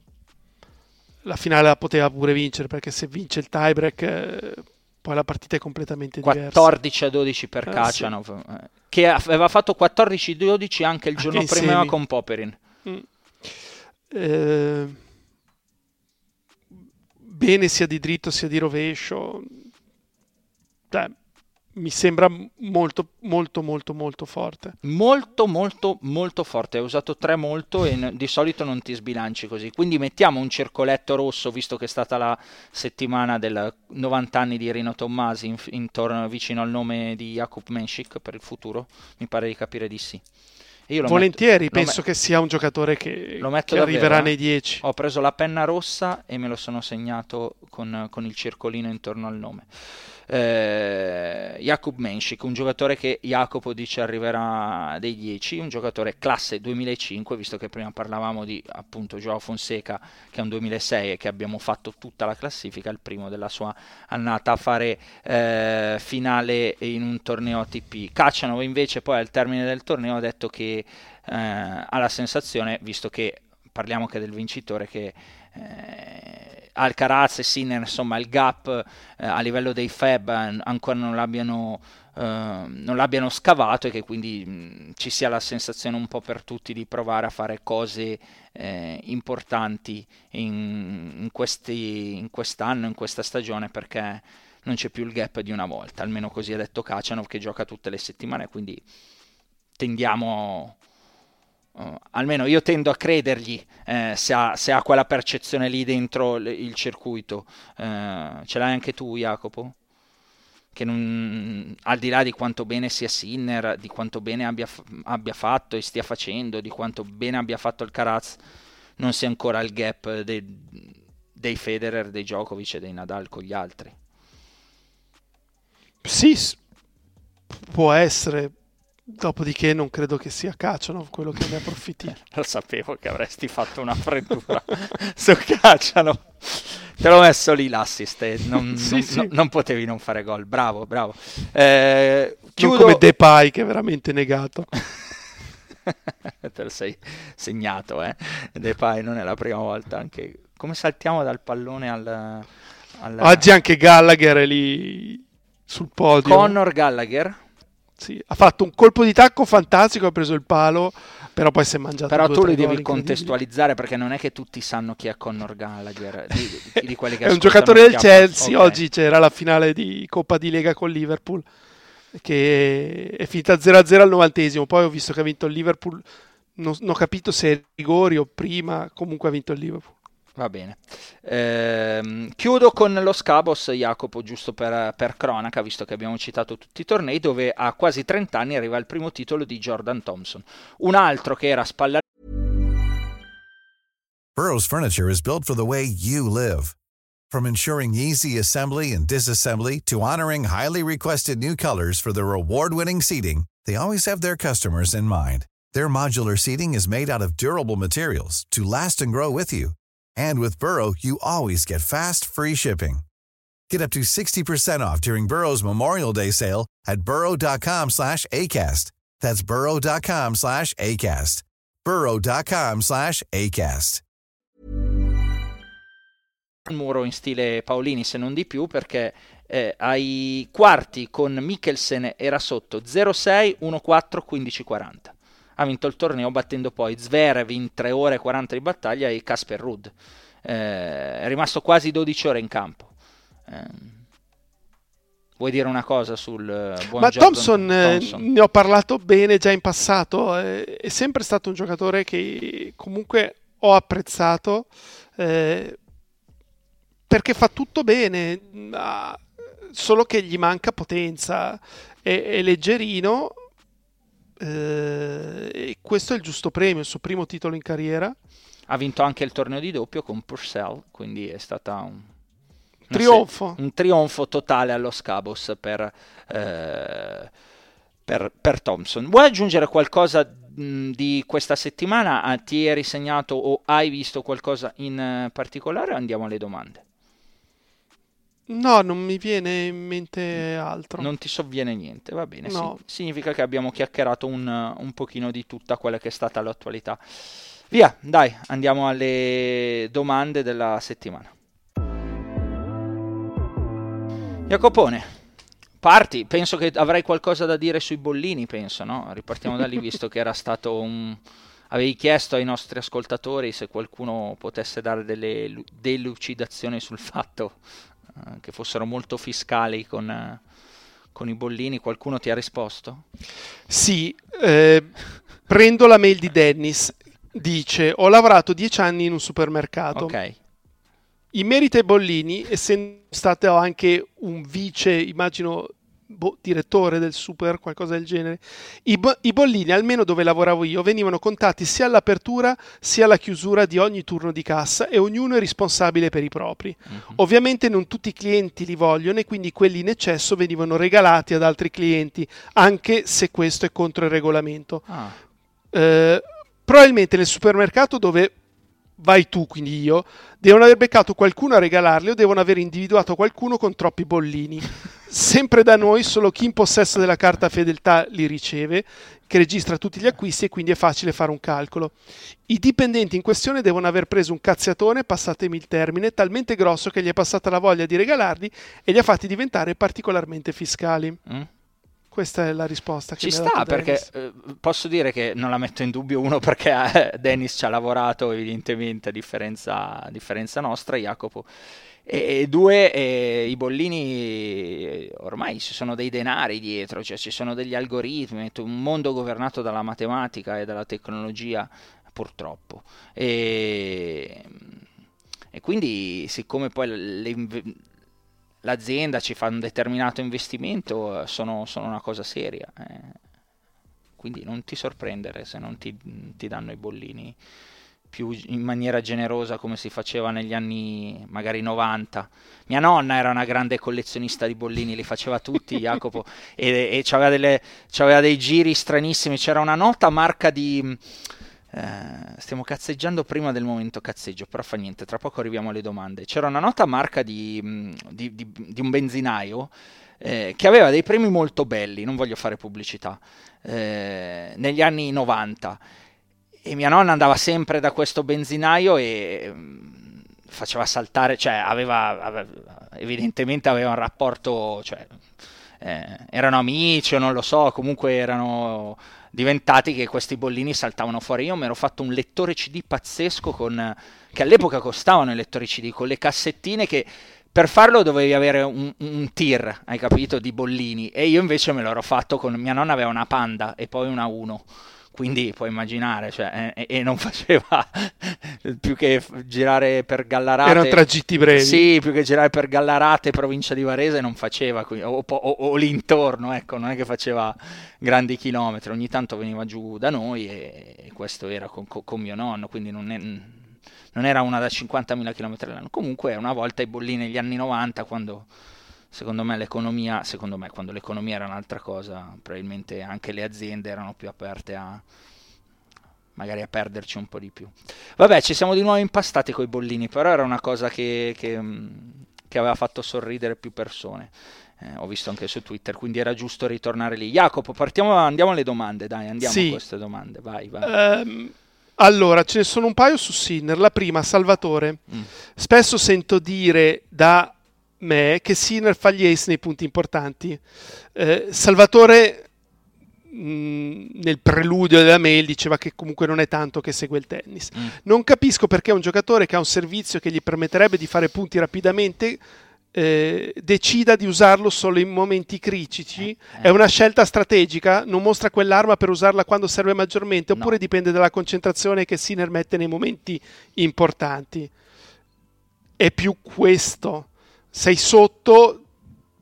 la finale la poteva pure vincere perché se vince il tiebreak, eh, poi la partita è completamente 14 a 12 per eh, Kacanov, sì. Eh, che aveva fatto 14-12 a anche il giorno anche prima semi. con Popperin. Mm. Eh, bene sia di dritto sia di rovescio. Cioè, mi sembra molto, molto, molto, molto forte. Molto, molto, molto forte. Hai usato tre molto e di solito non ti sbilanci così. Quindi mettiamo un circoletto rosso, visto che è stata la settimana del 90 anni di Rino Tommasi, in- intorno, vicino al nome di Jakub Menschik per il futuro. Mi pare di capire di sì. Volentieri, metto, penso me- che sia un giocatore che, che arriverà nei 10. Ho preso la penna rossa e me lo sono segnato con, con il circolino intorno al nome eh, Jakub Menschik, un giocatore che Jacopo dice arriverà dei 10, un giocatore classe 2005, visto che prima parlavamo di appunto Joao Fonseca che è un 2006 e che abbiamo fatto tutta la classifica, il primo della sua annata a fare eh, finale in un torneo ATP. Caccianov invece poi al termine del torneo ha detto che eh, ha la sensazione, visto che parliamo che del vincitore che eh, Alcaraz e Sinner, insomma, il gap eh, a livello dei Fab ancora non l'abbiano, eh, non l'abbiano scavato e che quindi mh, ci sia la sensazione un po' per tutti di provare a fare cose eh, importanti in, in, questi, in quest'anno, in questa stagione, perché non c'è più il gap di una volta, almeno così ha detto Kacanov che gioca tutte le settimane, quindi tendiamo Uh, almeno io tendo a credergli eh, se, ha, se, ha, quella percezione lì dentro l- il circuito. Uh, ce l'hai anche tu, Jacopo? Che non, al di là di quanto bene sia Sinner, di quanto bene abbia, abbia, fatto e stia facendo, di quanto bene abbia fatto il Caraz, non sia ancora il gap dei, dei Federer, dei Djokovic e dei Nadal con gli altri. Sì, può essere Dopodiché non credo che sia Cacciano quello che ne approfitti. Lo sapevo che avresti fatto una freddura su Cacciano. Te l'ho messo lì l'assist non, sì, non, sì. No, non, potevi non fare gol. Bravo, bravo. Eh, chiudo... Come Depay che è veramente negato. Te lo sei segnato, eh. Depay non è la prima volta. Anche... Come saltiamo dal pallone al... al... Oggi anche Gallagher è lì sul podio. Connor Gallagher sì, ha fatto un colpo di tacco fantastico, ha preso il palo, però poi si è mangiato Però tu li devi contestualizzare perché non è che tutti sanno chi è Conor Gallagher, di, di, di quelli che È un giocatore del Chelsea, okay. oggi c'era la finale di Coppa di Lega con Liverpool che è finita 0-0 al novantesimo, poi ho visto che ha vinto il Liverpool, non, non ho capito se è rigori o prima, comunque ha vinto il Liverpool. Va bene. Ehm, chiudo con lo Scabos, Jacopo, giusto per, per, cronaca, visto che abbiamo citato tutti i tornei, dove a quasi 30 anni arriva il primo titolo di Jordan Thompson. Un altro che era spalla... Burroughs Furniture is built for the way you live. From ensuring easy assembly and disassembly to honoring highly requested new colors for their award-winning seating, they always have their customers in mind. Their modular seating is made out of durable materials to last and grow with you. And with Burrow, you always get fast, free shipping. Get up to 60% off during Burrow's Memorial Day sale at burrow.com slash ACAST. That's burrow.com slash ACAST. burrow.com slash ACAST. Un muro in stile Paolini, se non di più, perché eh, ai quarti con Mikkelsen era sotto 0-6, 1-4, 15-40. Ha vinto il torneo battendo poi Zverev in 3 ore e 40 di battaglia e Casper Rudd. Eh, è rimasto quasi 12 ore in campo. Eh, Vuoi dire una cosa sul eh, buon Ma Thompson, eh, Thompson, ne ho parlato bene già in passato, eh, è sempre stato un giocatore che comunque ho apprezzato eh, perché fa tutto bene, solo che gli manca potenza, è, è leggerino, e questo è il giusto premio, il suo primo titolo in carriera. Ha vinto anche il torneo di doppio con Purcell, quindi è stata un trionfo. Se, un trionfo totale allo Scabos per, eh, per, per, Thompson. Vuoi aggiungere qualcosa mh, di questa settimana ah, ti eri segnato o hai visto qualcosa in particolare? Andiamo alle domande. No, non mi viene in mente altro. Non ti sovviene niente, va bene. No. Sì, significa che abbiamo chiacchierato un, un pochino di tutta quella che è stata l'attualità. Via, dai, andiamo alle domande della settimana. Jacopone, parti, penso che avrai qualcosa da dire sui bollini, penso, no? Ripartiamo da lì, visto che era stato un... Avevi chiesto ai nostri ascoltatori se qualcuno potesse dare delle delucidazioni sul fatto che fossero molto fiscali con, eh, con, i bollini. Qualcuno ti ha risposto? Sì, eh, prendo la mail di Dennis. Dice: Ho lavorato dieci anni in un supermercato. Ok. In merito ai bollini, essendo stato anche un vice, immagino, boh, direttore del super, qualcosa del genere, i, bo- i, bollini, almeno dove lavoravo io, venivano contati sia all'apertura sia alla chiusura di ogni turno di cassa e ognuno è responsabile per i propri. Uh-huh. Ovviamente non tutti i clienti li vogliono e quindi quelli in eccesso venivano regalati ad altri clienti, anche se questo è contro il regolamento. Ah. Eh, probabilmente nel supermercato dove vai tu, quindi io, devono aver beccato qualcuno a regalarli o devono aver individuato qualcuno con troppi bollini. Sempre da noi, solo chi in possesso della carta fedeltà li riceve, che registra tutti gli acquisti e quindi è facile fare un calcolo. I dipendenti in questione devono aver preso un cazziatone, passatemi il termine, talmente grosso che gli è passata la voglia di regalarli e li ha fatti diventare particolarmente fiscali. Mm? Questa è la risposta che ci sta perché eh, posso dire che non la metto in dubbio uno perché eh, Dennis ci ha lavorato evidentemente a differenza, a differenza nostra Jacopo. E due eh, i bollini eh, ormai ci sono dei denari dietro cioè ci sono degli algoritmi un mondo governato dalla matematica e dalla tecnologia purtroppo. E, e quindi siccome poi le, l'azienda ci fa un determinato investimento, sono, sono una cosa seria. Eh. Quindi non ti sorprendere se non ti, ti, danno i bollini più in maniera generosa come si faceva negli anni magari 90. Mia nonna era una grande collezionista di bollini, li faceva tutti Jacopo e, e c'aveva dei giri stranissimi. C'era una nota marca di eh, stiamo cazzeggiando prima del momento cazzeggio, però fa niente, tra poco arriviamo alle domande. C'era una nota marca di, mm, di, di, di un benzinaio eh, che aveva dei premi molto belli, non voglio fare pubblicità, eh, negli anni 90. E mia nonna andava sempre da questo benzinaio e mm, faceva saltare, cioè aveva, evidentemente aveva un rapporto, cioè, eh, erano amici o non lo so, comunque erano diventati che questi bollini saltavano fuori. Io mi ero fatto un lettore CD pazzesco con, che all'epoca costavano i lettori CD con le cassettine che per farlo dovevi avere un, un, tir, hai capito, di bollini e io invece me l'ero fatto con mia nonna aveva una Panda e poi una 1 quindi puoi immaginare, cioè, e, e, non faceva più che girare per Gallarate. Erano tragitti brevi. Sì, più che girare per Gallarate, provincia di Varese, non faceva, o, o, o, l'intorno, ecco, non è che faceva grandi chilometri, ogni tanto veniva giù da noi e, e questo era con, con, con, mio nonno, quindi non, è, non era una da 50.000 km all'anno. Comunque una volta i bollini negli anni 90, quando secondo me l'economia, secondo me quando l'economia era un'altra cosa, probabilmente anche le aziende erano più aperte a magari a perderci un po' di più. Vabbè, ci siamo di nuovo impastati con i bollini, però era una cosa che, che, mm, che aveva fatto sorridere più persone. Eh, ho visto anche su Twitter, quindi era giusto ritornare lì. Jacopo, partiamo, andiamo alle domande, dai, andiamo sì. a queste domande, vai, vai. Um, allora, ce ne sono un paio su Sinner. La prima, Salvatore. Mm. Spesso sento dire da me che Sinner fa gli ace nei punti importanti. Eh, Salvatore mh, nel preludio della mail diceva che comunque non è tanto che segue il tennis. Mm. Non capisco perché un giocatore che ha un servizio che gli permetterebbe di fare punti rapidamente eh, decida di usarlo solo in momenti critici? Eh, eh. È una scelta strategica? Non mostra quell'arma per usarla quando serve maggiormente? Oppure no. dipende dalla concentrazione che Sinner mette nei momenti importanti? È più questo sei sotto,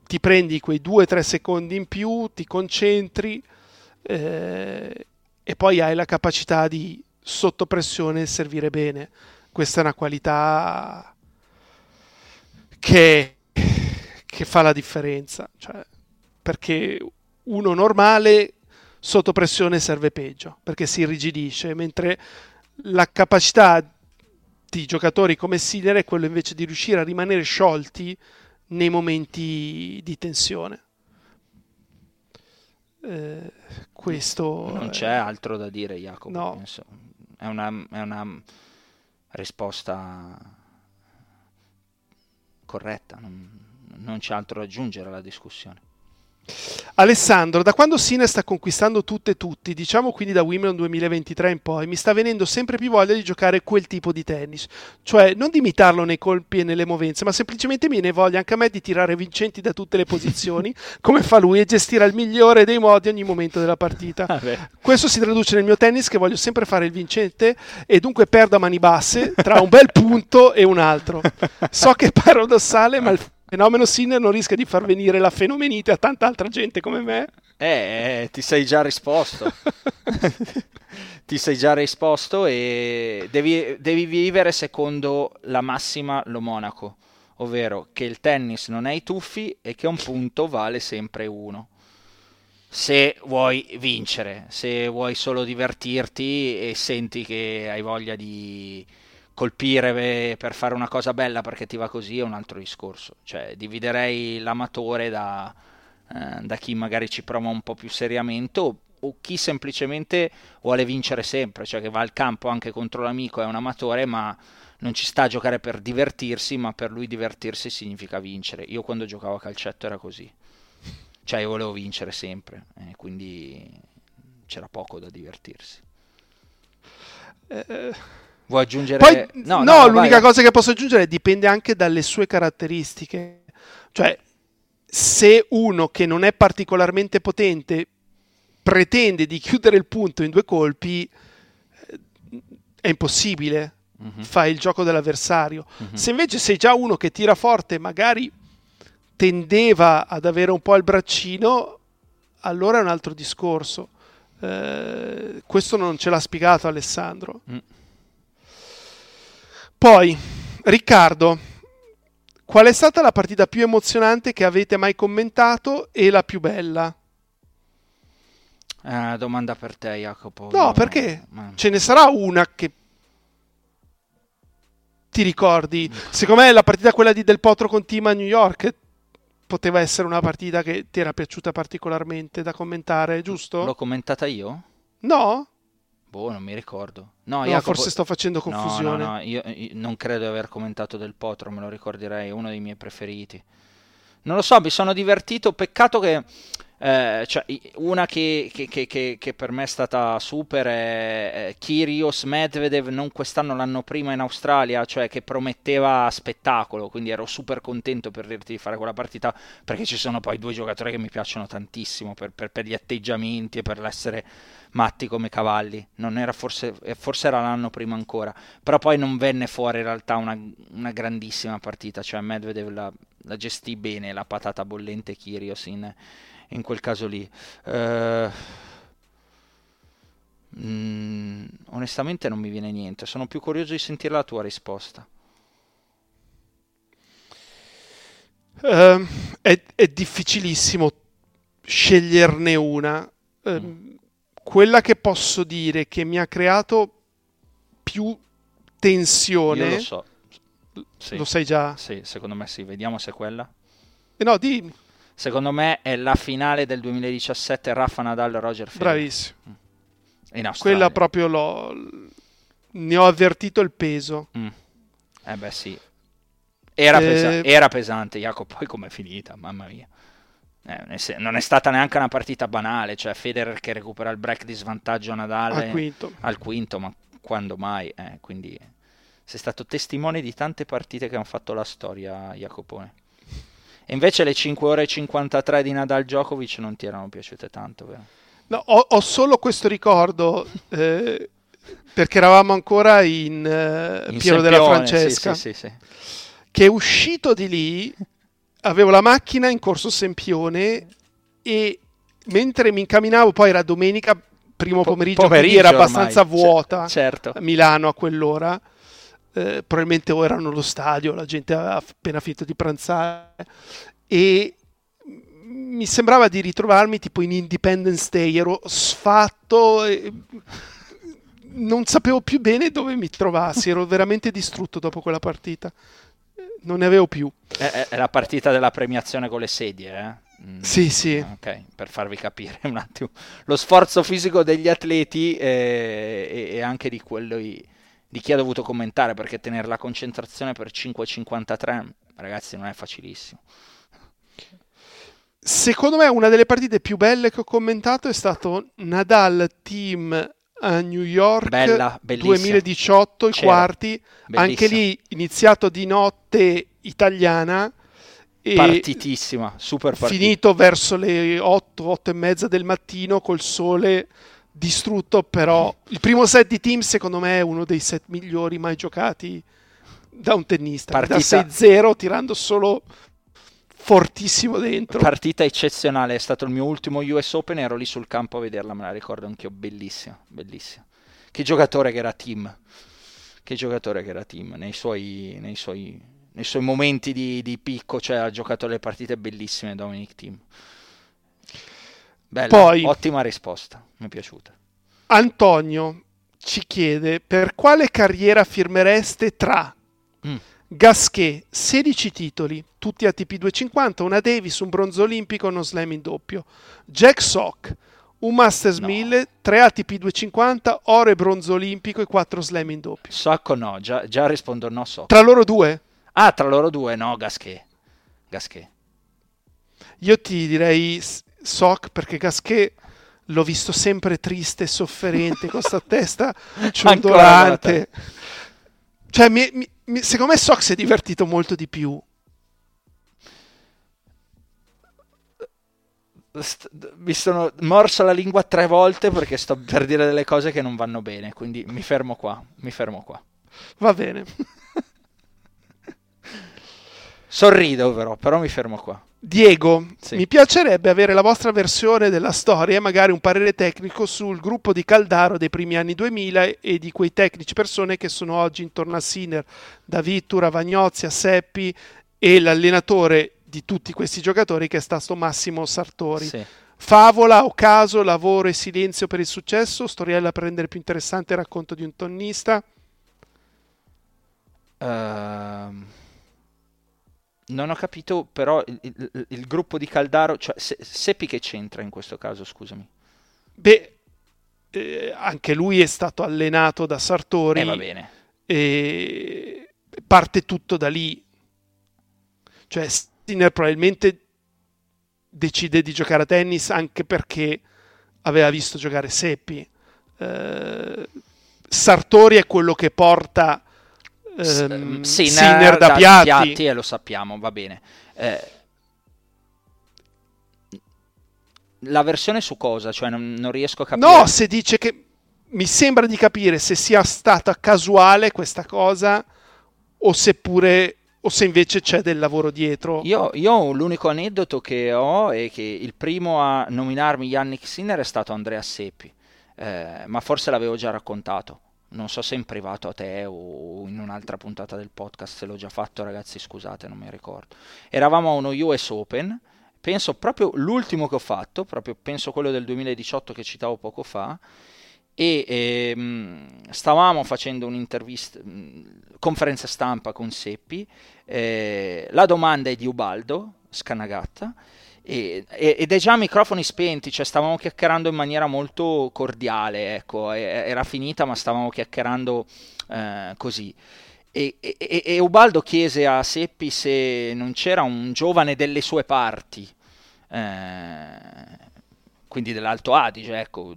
ti prendi quei 2-3 secondi in più, ti concentri eh, e poi hai la capacità di sotto pressione servire bene. Questa è una qualità che, che fa la differenza, cioè, perché uno normale sotto pressione serve peggio, perché si irrigidisce, mentre la capacità di giocatori come Sinner è quello invece di riuscire a rimanere sciolti nei momenti di tensione. Eh, questo non è... c'è altro da dire, Jacopo. No. Penso. È, una, è una risposta corretta, non, non c'è altro da aggiungere alla discussione. Alessandro, da quando Sinner sta conquistando tutte e tutti, diciamo quindi da Wimbledon 2023 in poi, mi sta venendo sempre più voglia di giocare quel tipo di tennis. Cioè, non di imitarlo nei colpi e nelle movenze, ma semplicemente mi viene voglia anche a me di tirare vincenti da tutte le posizioni, come fa lui, e gestire al migliore dei modi ogni momento della partita. Vabbè. Questo si traduce nel mio tennis che voglio sempre fare il vincente e dunque perdo a mani basse tra un bel punto e un altro. So che è paradossale, ma il fenomeno Sinner non rischia di far venire la fenomenite a tanta altra gente come me. Eh, eh, ti sei già risposto. ti sei già risposto e devi, devi vivere secondo la massima lo Monaco, ovvero che il tennis non è i tuffi e che un punto vale sempre uno. Se vuoi vincere, se vuoi solo divertirti e senti che hai voglia di colpire per fare una cosa bella perché ti va così è un altro discorso. Cioè, dividerei l'amatore da, eh, da chi magari ci prova un po' più seriamente o, o, chi semplicemente vuole vincere sempre, cioè che va al campo anche contro l'amico, è un amatore, ma non ci sta a giocare per divertirsi, ma per lui divertirsi significa vincere. Io quando giocavo a calcetto era così. Cioè, io volevo vincere sempre, eh, quindi c'era poco da divertirsi. Eh, Vuoi aggiungere? Poi, no, no, no, l'unica vai. cosa che posso aggiungere dipende anche dalle sue caratteristiche. Cioè, se uno che non è particolarmente potente pretende di chiudere il punto in due colpi, eh, è impossibile. Mhm. Fa il gioco dell'avversario. Mhm. Se invece sei già uno che tira forte, magari tendeva ad avere un po' il braccino, allora è un altro discorso. Eh, questo non ce l'ha spiegato Alessandro. Mm. Poi, Riccardo, qual è stata la partita più emozionante che avete mai commentato e la più bella? Eh, domanda per te, Jacopo. No, Io- perché? ma- Ce ne sarà una che ti ricordi? Secondo me la partita quella di Del Potro con Team a New York poteva essere una partita che ti era piaciuta particolarmente da commentare, giusto? L'ho commentata io? No? Boh, non mi ricordo. No, No, Jacopo- forse sto facendo confusione. No, no, io, io non credo di aver commentato del Potro, me lo ricorderei, è uno dei miei preferiti. Non lo so, mi sono divertito, peccato che... eh, cioè, una che, che- che- che- per me è stata super è, Kyrgios Medvedev, non quest'anno, l'anno prima in Australia, cioè che prometteva spettacolo, quindi ero super contento per dirti di fare quella partita, perché ci sono poi due giocatori che mi piacciono tantissimo per, per- per gli atteggiamenti e per l'essere matti come cavalli. Non era forse, eh, forse era l'anno prima ancora, però poi non venne fuori in realtà una, una grandissima partita. Cioè, Medvedev la, la gestì bene, la patata bollente Kyrgios in, in quel caso lì. Mm, onestamente non mi viene niente, sono più curioso di sentire la tua risposta. Ehm, è, è difficilissimo sceglierne una. Ehm, quella che posso dire che mi ha creato più tensione, Io lo so. Sì, lo sai già. sì, secondo me sì, vediamo se è quella. Eh, no, dimmi, Secondo me è la finale del 2017 Rafa Nadal Roger Federer bravissimo. in Australia. Quella proprio l'ho, ne ho avvertito il peso. Mm. Eh beh sì. Era, Eh, pesa- era pesante, Jacopo, poi com'è finita, mamma mia. Eh, non è stata neanche una partita banale, cioè Federer che recupera il break di svantaggio a Nadal Al quinto. al quinto, ma quando mai? Eh, quindi sei stato testimone di tante partite che hanno fatto la storia, Jacopone. E invece le 5 ore e 53 di Nadal Djokovic non ti erano piaciute tanto, vero? No, ho, ho solo questo ricordo eh, perché eravamo ancora in, eh, In Piero della Sempione, Francesca. Sì, sì, sì, sì. che uscito di lì avevo la macchina in corso Sempione e mentre mi incamminavo poi era domenica primo Po- pomeriggio, pomeriggio era ormai, abbastanza ce- vuota certo. a Milano a quell'ora Eh, probabilmente o erano allo stadio la gente aveva appena finito di pranzare e mi sembrava di ritrovarmi tipo in Independence Day, ero sfatto, e non sapevo più bene dove mi trovassi, ero veramente distrutto dopo quella partita. Non ne avevo più. È, è la partita della premiazione con le sedie, eh? Mm, sì, sì. Ok, per farvi capire un attimo lo sforzo fisico degli atleti eh, e, e, anche di quello di, di chi ha dovuto commentare, perché tenere la concentrazione per 5,53, ragazzi, non è facilissimo. Secondo me una delle partite più belle che ho commentato è stato Nadal Team a New York Bella, 2018, i quarti, bellissima. anche lì iniziato di notte italiana. E partitissima, super partita. Finito verso le 8, 8 e mezza del mattino col sole distrutto, però il primo set di team secondo me è uno dei set migliori mai giocati da un tennista. Partita... Da 6-0 tirando solo fortissimo dentro. Partita eccezionale, è stato il mio ultimo US Open, ero lì sul campo a vederla, me la ricordo anch'io, bellissima, bellissima. Che giocatore che era Team, che giocatore che era Team, nei suoi, nei suoi, nei suoi momenti di, di, picco, cioè ha giocato le partite bellissime Dominic Team. Bella, Poi, ottima risposta, mi è piaciuta. Antonio ci chiede per quale carriera firmereste tra... Mm Gasquet, 16 titoli, tutti ATP 250, una Davis, un bronzo olimpico, uno slam in doppio. Jack Sock, un Masters no. 1000, 3 ATP 250, oro e bronzo olimpico e 4 slam in doppio. Sock o no? Già, già, rispondo no Sock. Tra loro due? Ah, tra loro due no, Gasquet. Gasquet. Io ti direi Sock perché Gasquet l'ho visto sempre triste e sofferente con questa testa ciondolante. Cioè, mi, mi, secondo me Sox si è divertito molto di più. mi sono morso la lingua tre volte perché sto per dire delle cose che non vanno bene, quindi mi fermo qua, mi fermo qua. Va bene. Sorrido però, però mi fermo qua. Diego, sì. mi piacerebbe avere la vostra versione della storia e magari un parere tecnico sul gruppo di Caldaro dei primi anni 2000 e di quei tecnici persone che sono oggi intorno a Sinner, David Turavagnozzi, Seppi e l'allenatore di tutti questi giocatori che è stato Massimo Sartori. Sì. Favola o caso, lavoro e silenzio per il successo, storiella per rendere più interessante il racconto di un tonnista? Uh non ho capito però il, il, il gruppo di Caldaro, cioè se, Seppi che c'entra in questo caso, scusami. Beh, eh, anche lui è stato allenato da Sartori. Eh, va bene. E parte tutto da lì. Cioè, Sinner probabilmente decide di giocare a tennis anche perché aveva visto giocare Seppi. Eh, Sartori è quello che porta ehm, Sinner, Sinner da, da Piatti. Piatti. E lo sappiamo, va bene. Eh, la versione su cosa? Cioè non, non, riesco a capire. No, se dice che mi sembra di capire se sia stata casuale questa cosa o seppure o se invece c'è del lavoro dietro. Io, io l'unico aneddoto che ho è che il primo a nominarmi Yannick Sinner è stato Andrea Seppi, eh, ma forse l'avevo già raccontato non so se in privato a te o in un'altra puntata del podcast, se l'ho già fatto ragazzi scusate, non mi ricordo. Eravamo a uno US Open, penso proprio l'ultimo che ho fatto, proprio penso quello del 2018 che citavo poco fa, e ehm, stavamo facendo un'intervista, conferenza stampa con Seppi, eh, la domanda è di Ubaldo Scanagatta, e, ed è già a microfoni spenti, cioè stavamo chiacchierando in maniera molto cordiale, ecco, era finita ma stavamo chiacchierando eh, così. E, e, e, Ubaldo chiese a Seppi se non c'era un giovane delle sue parti, eh, quindi dell'Alto Adige, ecco,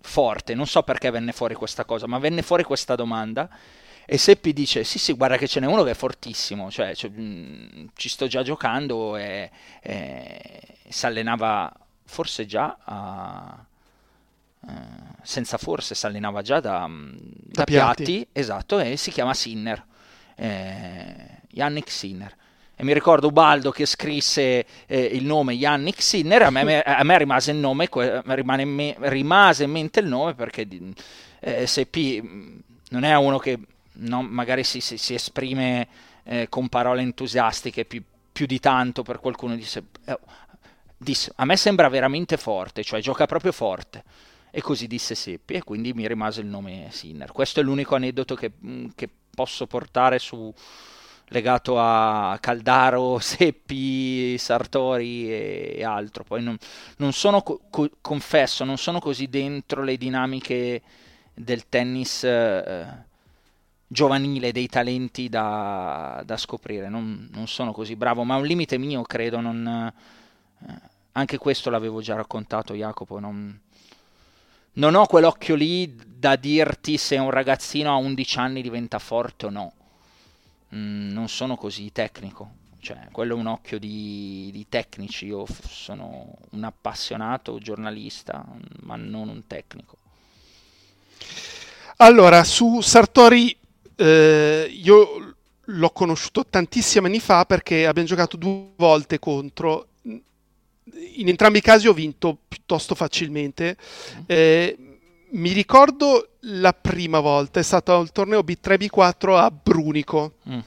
forte, non so perché venne fuori questa cosa, ma venne fuori questa domanda e Seppi dice: Sì, sì, guarda che ce n'è uno che è fortissimo, cioè, cioè mh, mm, ci sto già giocando e, e si allenava forse già a. Eh, senza forse si allenava già da, mm, da, da piatti. piatti. esatto, e si chiama Sinner, eh, Yannick Sinner. E mi ricordo Ubaldo che scrisse eh, il nome Yannick Sinner, a me, a me rimase, il nome, rimane, me, rimase in mente il nome perché eh, Seppi mm, non è uno che no, magari si, si, si esprime eh, con parole entusiastiche più, più, di tanto per qualcuno dice eh, disse, a me sembra veramente forte, cioè gioca proprio forte. E così disse Seppi e quindi mi rimase il nome Sinner. Questo è l'unico aneddoto che, mm, che posso portare su, legato a Caldaro, Seppi, Sartori e altro. Poi non, non sono, co- confesso, non sono così dentro le dinamiche del tennis eh, giovanile, dei talenti da, da scoprire. Non, non, sono così bravo, ma un limite mio, credo. Non, eh, anche questo l'avevo già raccontato, Jacopo. Non, non ho quell'occhio lì da dirti se un ragazzino a 11 anni diventa forte o no. Mm, non sono così tecnico. Cioè, quello è un occhio di, di tecnici. Io f- sono un appassionato giornalista, ma non un tecnico. Allora, su Sartori, eh, io l'ho conosciuto tantissimi anni fa perché abbiamo giocato due volte contro in entrambi i casi ho vinto piuttosto facilmente. Eh, mi ricordo la prima volta, è stato il torneo B3-B4 a Brunico. Mm.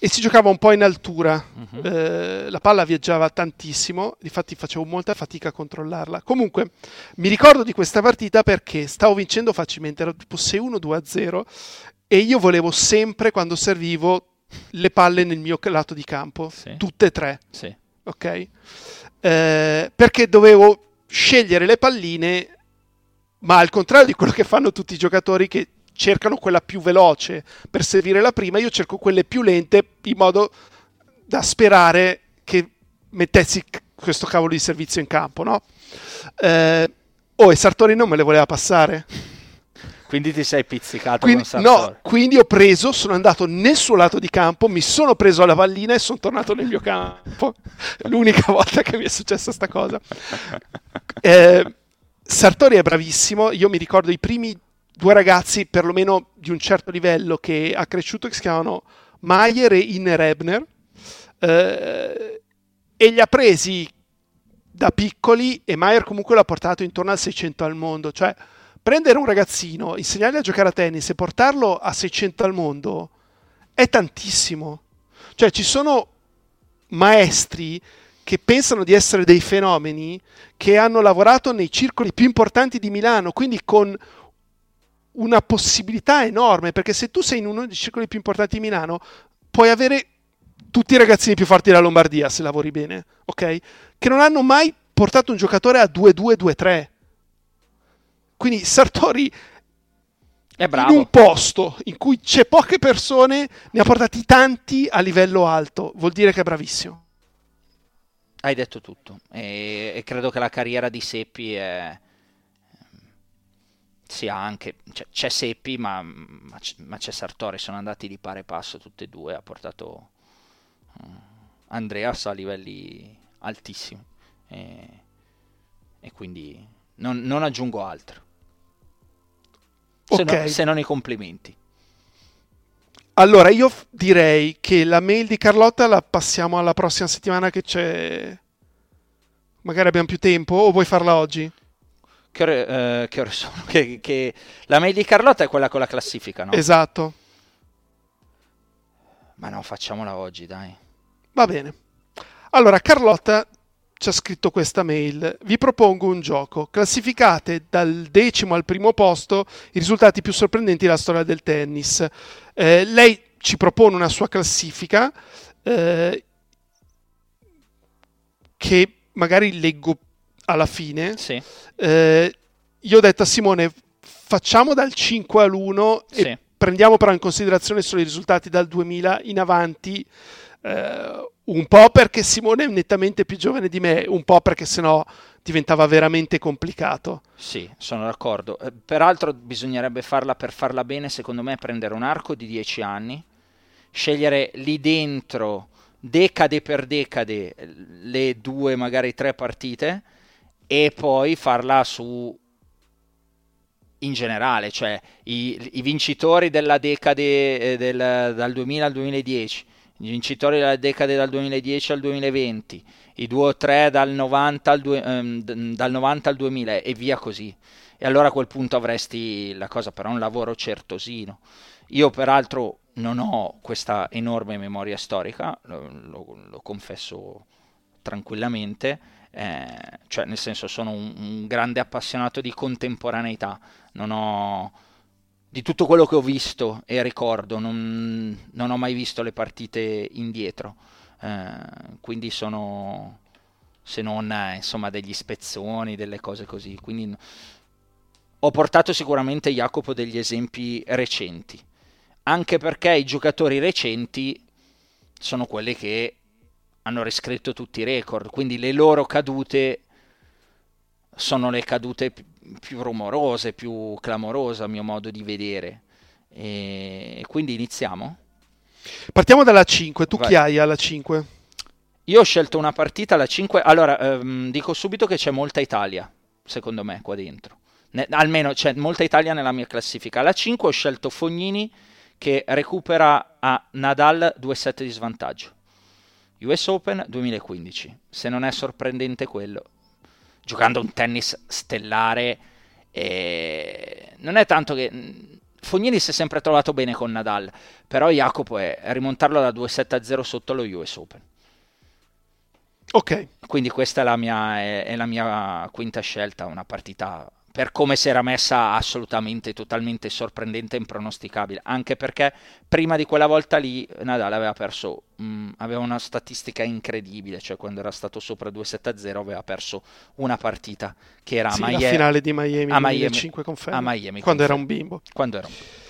E si giocava un po' in altura, uh-huh. eh, la palla viaggiava tantissimo, infatti facevo molta fatica a controllarla. Comunque, mi ricordo di questa partita perché stavo vincendo facilmente, era tipo 6-1-2-0 e io volevo sempre, quando servivo, le palle nel mio lato di campo, sì. tutte e tre. Sì. Ok? Eh, perché dovevo scegliere le palline, ma al contrario di quello che fanno tutti i giocatori che cercano quella più veloce per servire la prima, io cerco quelle più lente in modo da sperare che mettessi questo cavolo di servizio in campo, no? Eh, oh, e Sartori non me le voleva passare. Quindi ti sei pizzicato quindi. No, quindi ho preso, sono andato nel suo lato di campo, mi sono preso la pallina e sono tornato nel mio campo. L'unica volta che mi è successa questa cosa. Eh, Sartori è bravissimo, io mi ricordo i primi due ragazzi, perlomeno di un certo livello, che ha cresciuto, che si chiamano Mayer e Inner Ebner, eh, e li ha presi da piccoli e Mayer comunque l'ha portato intorno al 600 al mondo, cioè prendere un ragazzino, insegnargli a giocare a tennis e portarlo a 600 al mondo è tantissimo. Cioè ci sono maestri che pensano di essere dei fenomeni che hanno lavorato nei circoli più importanti di Milano, quindi con una possibilità enorme, perché se tu sei in uno dei circoli più importanti di Milano, puoi avere tutti i ragazzini più forti della Lombardia se lavori bene, ok? Che non hanno mai portato un giocatore a 2-2-2-3 quindi Sartori è bravo. in un posto in cui c'è poche persone, ne ha portati tanti a livello alto, vuol dire che è bravissimo. Hai detto tutto. E, e credo che la carriera di Seppi è... sia anche... Cioè, c'è Seppi ma, ma, c'è Sartori, sono andati di pari passo tutti e due, ha portato uh, Andreas a livelli altissimi. E, e quindi non, non aggiungo altro se, okay. no, se non i complimenti. Allora, io direi che la mail di Carlotta la passiamo alla prossima settimana che c'è... Magari abbiamo più tempo o vuoi farla oggi? Che ore, eh, che ore sono? Che, che... La mail di Carlotta è quella con la classifica, no? Esatto. Ma no, facciamola oggi, dai. Va bene. Allora, Carlotta ci ha scritto questa mail. Vi propongo un gioco. Classificate dal decimo al primo posto i risultati più sorprendenti della storia del tennis. Eh, lei ci propone una sua classifica eh, che magari leggo alla fine. Sì. Eh, io ho detto a Simone, facciamo dal 5 all'1 sì. e prendiamo però in considerazione solo i risultati dal 2000 in avanti. Eh, un po' perché Simone è nettamente più giovane di me, un po' perché sennò diventava veramente complicato. Sì, sono d'accordo. Eh, peraltro bisognerebbe farla per farla bene, secondo me, prendere un arco di 10 anni, scegliere lì dentro decade per decade le due, magari tre partite e poi farla su in generale, cioè i, i vincitori della decade eh, del, dal 2000 al 2010 i vincitori della decade dal 2010 al 2020, i due o tre dal 90 al, due, ehm, dal 90 al 2000 e via così. E allora a quel punto avresti la cosa, però un lavoro certosino. Io peraltro non ho questa enorme memoria storica, lo, lo, lo confesso tranquillamente, eh, cioè nel senso sono un, un, grande appassionato di contemporaneità, non ho, di tutto quello che ho visto e ricordo, non, non ho mai visto le partite indietro, eh, quindi sono se non eh, insomma degli spezzoni, delle cose così, quindi ho portato sicuramente Jacopo degli esempi recenti, anche perché i giocatori recenti sono quelli che hanno riscritto tutti i record, quindi le loro cadute sono le cadute più rumorose, più clamorose a mio modo di vedere. E quindi iniziamo? Partiamo dalla 5, tu Vai. chi hai alla 5? Io ho scelto una partita alla 5, allora ehm, dico subito che c'è molta Italia, secondo me, qua dentro. Ne, almeno c'è molta Italia nella mia classifica. Alla 5 ho scelto Fognini che recupera a Nadal due set di svantaggio. US Open 2015. Se non è sorprendente quello, giocando un tennis stellare, e... non è tanto che... Fognini si è sempre trovato bene con Nadal, però Jacopo è rimontarlo da 2-7-0 sotto lo US Open. Ok. Quindi questa è la mia, è, è la mia quinta scelta, una partita per come si era messa assolutamente, totalmente sorprendente e impronosticabile, anche perché prima di quella volta lì Nadal aveva perso, mh, mm, aveva una statistica incredibile, cioè quando era stato sopra 2-7-0 aveva perso una partita che era sì, a Miami. la finale di Miami, a Miami 5 conferme, a Miami quando era un bimbo. Quando era un bimbo.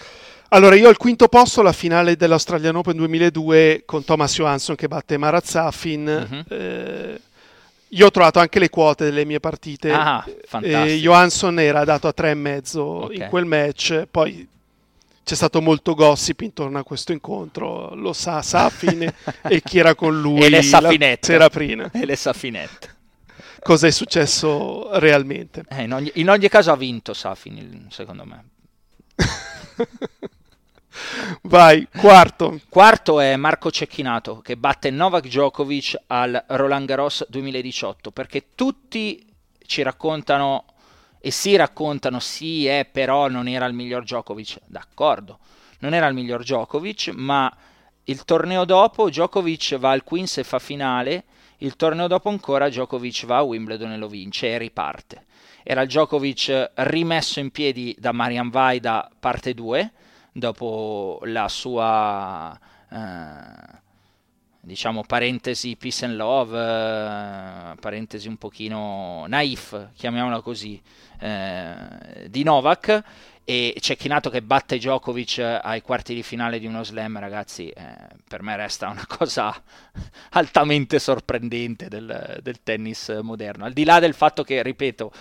Allora, io al quinto posto la finale dell'Australian Open 2002 con Thomas Johansson che batte Marat Safin. Uh-huh. Eh, io ho trovato anche le quote delle mie partite. Ah, fantastico. E Johansson era dato a 3,5 okay. in quel match. Poi c'è stato molto gossip intorno a questo incontro. Lo sa Safin e chi era con lui e le la sera prima. E le Safinette. Cosa è successo realmente? Eh, in, ogni, in ogni caso ha vinto Safin, secondo me. Vai, quarto. Quarto è Marco Cecchinato che batte Novak Djokovic al Roland Garros 2018 perché tutti ci raccontano e si raccontano sì, è però non era il miglior Djokovic. D'accordo, non era il miglior Djokovic, ma il torneo dopo Djokovic va al Queens e fa finale, il torneo dopo ancora Djokovic va a Wimbledon e lo vince e riparte. Era il Djokovic rimesso in piedi da Marian Vaida parte 2 dopo la sua eh, diciamo parentesi peace and love, eh, parentesi un pochino naif, chiamiamola così, eh, di Novak e Cecchinato che batte Djokovic ai quarti di finale di uno slam, ragazzi, eh, per me resta una cosa altamente sorprendente del, del tennis moderno. Al di là del fatto che, ripeto,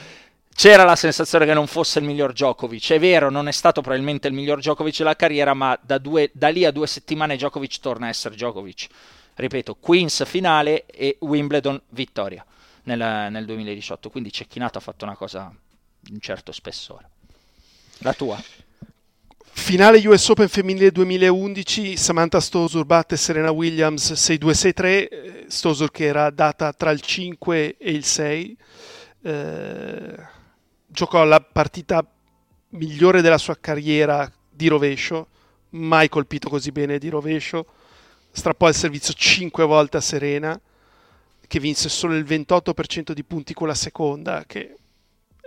c'era la sensazione che non fosse il miglior Djokovic. È vero, non è stato probabilmente il miglior Djokovic della carriera, ma da, due, da lì a due settimane Djokovic torna a essere Djokovic. Ripeto, Queens finale e Wimbledon vittoria nel, nel 2018. Quindi Cecchinato ha fatto una cosa di un certo spessore. La tua? Finale US Open femminile 2011, Samantha Stosur batte Serena Williams 6-2-6-3, eh, Stosur che era data tra il 5 e il 6. Eh, giocò la partita migliore della sua carriera di rovescio, mai colpito così bene di rovescio, strappò il servizio 5 volte a Serena, che vinse solo il 28% di punti con la seconda, che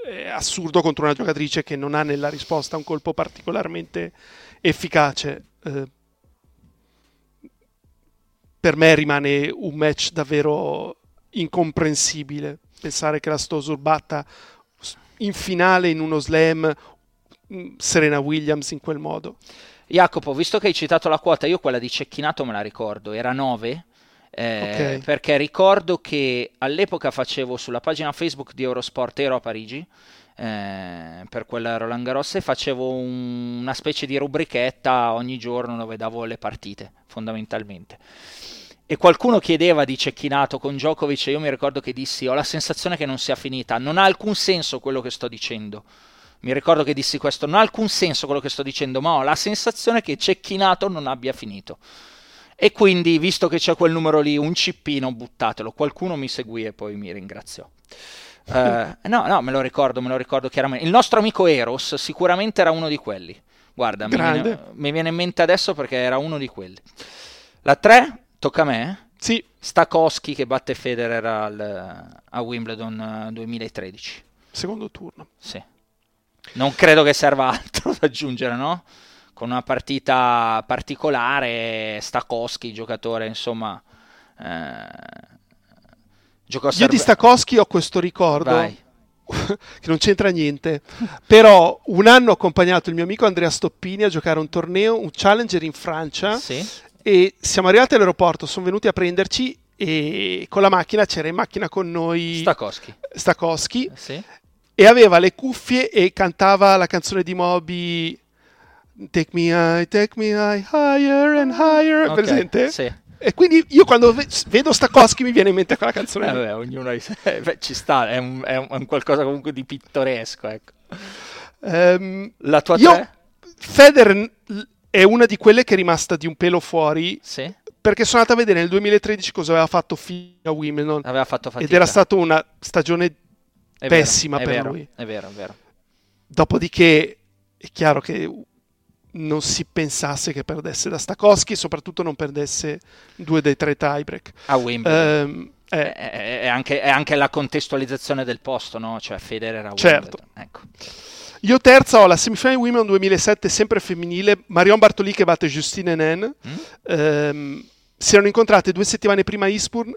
è assurdo contro una giocatrice che non ha nella risposta un colpo particolarmente efficace. Eh, per me rimane un match davvero incomprensibile pensare che la Stosur batta in finale in uno slam mm, Serena Williams in quel modo. Jacopo, visto che hai citato la quota, io quella di Cecchinato me la ricordo, era 9. Eh, okay. Perché ricordo che all'epoca facevo sulla pagina Facebook di Eurosport, ero a Parigi eh, per quella Roland Garros e facevo un, una specie di rubrichetta ogni giorno dove davo le partite, fondamentalmente e qualcuno chiedeva di cecchinato con Djokovic e io mi ricordo che dissi ho la sensazione che non sia finita, non ha alcun senso quello che sto dicendo. Mi ricordo che dissi questo, non ha alcun senso quello che sto dicendo, ma ho la sensazione che cecchinato non abbia finito. E quindi, visto che c'è quel numero lì, un cippino, buttatelo. Qualcuno mi seguì e poi mi ringraziò. uh, no, no, me lo ricordo, me lo ricordo chiaramente. Il nostro amico Eros sicuramente era uno di quelli. Guarda, mi viene, mi viene, in mente adesso perché era uno di quelli. La 3 Tocca a me? Sì. Stakowski che batte Federer al, a Wimbledon 2013. Eh, Secondo turno. Sì. Non credo che serva altro da aggiungere, no? Con una partita particolare, Stakowski, giocatore, insomma... Eh, Io serve... di Stakowski ho questo ricordo. Vai che non c'entra niente, però un anno ho accompagnato il mio amico Andrea Stoppini a giocare un torneo, un challenger in Francia sì. E siamo arrivati all'aeroporto, sono venuti a prenderci e con la macchina c'era in macchina con noi Stakowski, Stakowski sì. e aveva le cuffie e cantava la canzone di Moby Take me high, take me high, higher and higher, okay, presente? Sì. E quindi io quando vedo Stakowski mi viene in mente quella canzone. Eh beh, ognuno beh, ci sta, è un, è un, qualcosa comunque di pittoresco. Ecco. Um, La tua io, tre? Federer è una di quelle che è rimasta di un pelo fuori. Sì. Perché sono andato a vedere nel 2013 cosa aveva fatto fino a Wimbledon. Aveva fatto fatica. Ed era stata una stagione è pessima vero, per vero, lui. È vero, è vero. Dopodiché è chiaro che non si pensasse che perdesse da Stakowski soprattutto non perdesse due dei tre tiebreak. A Wimbledon. Um, eh. è, è, anche, è, anche, la contestualizzazione del posto, no? Cioè Federer a certo. Wimbledon. Ecco. Io terza ho la semifinale Wimbledon 2007, sempre femminile, Marion Bartoli che batte Justine Henin. Mm? Um, si erano incontrate due settimane prima a Eastbourne,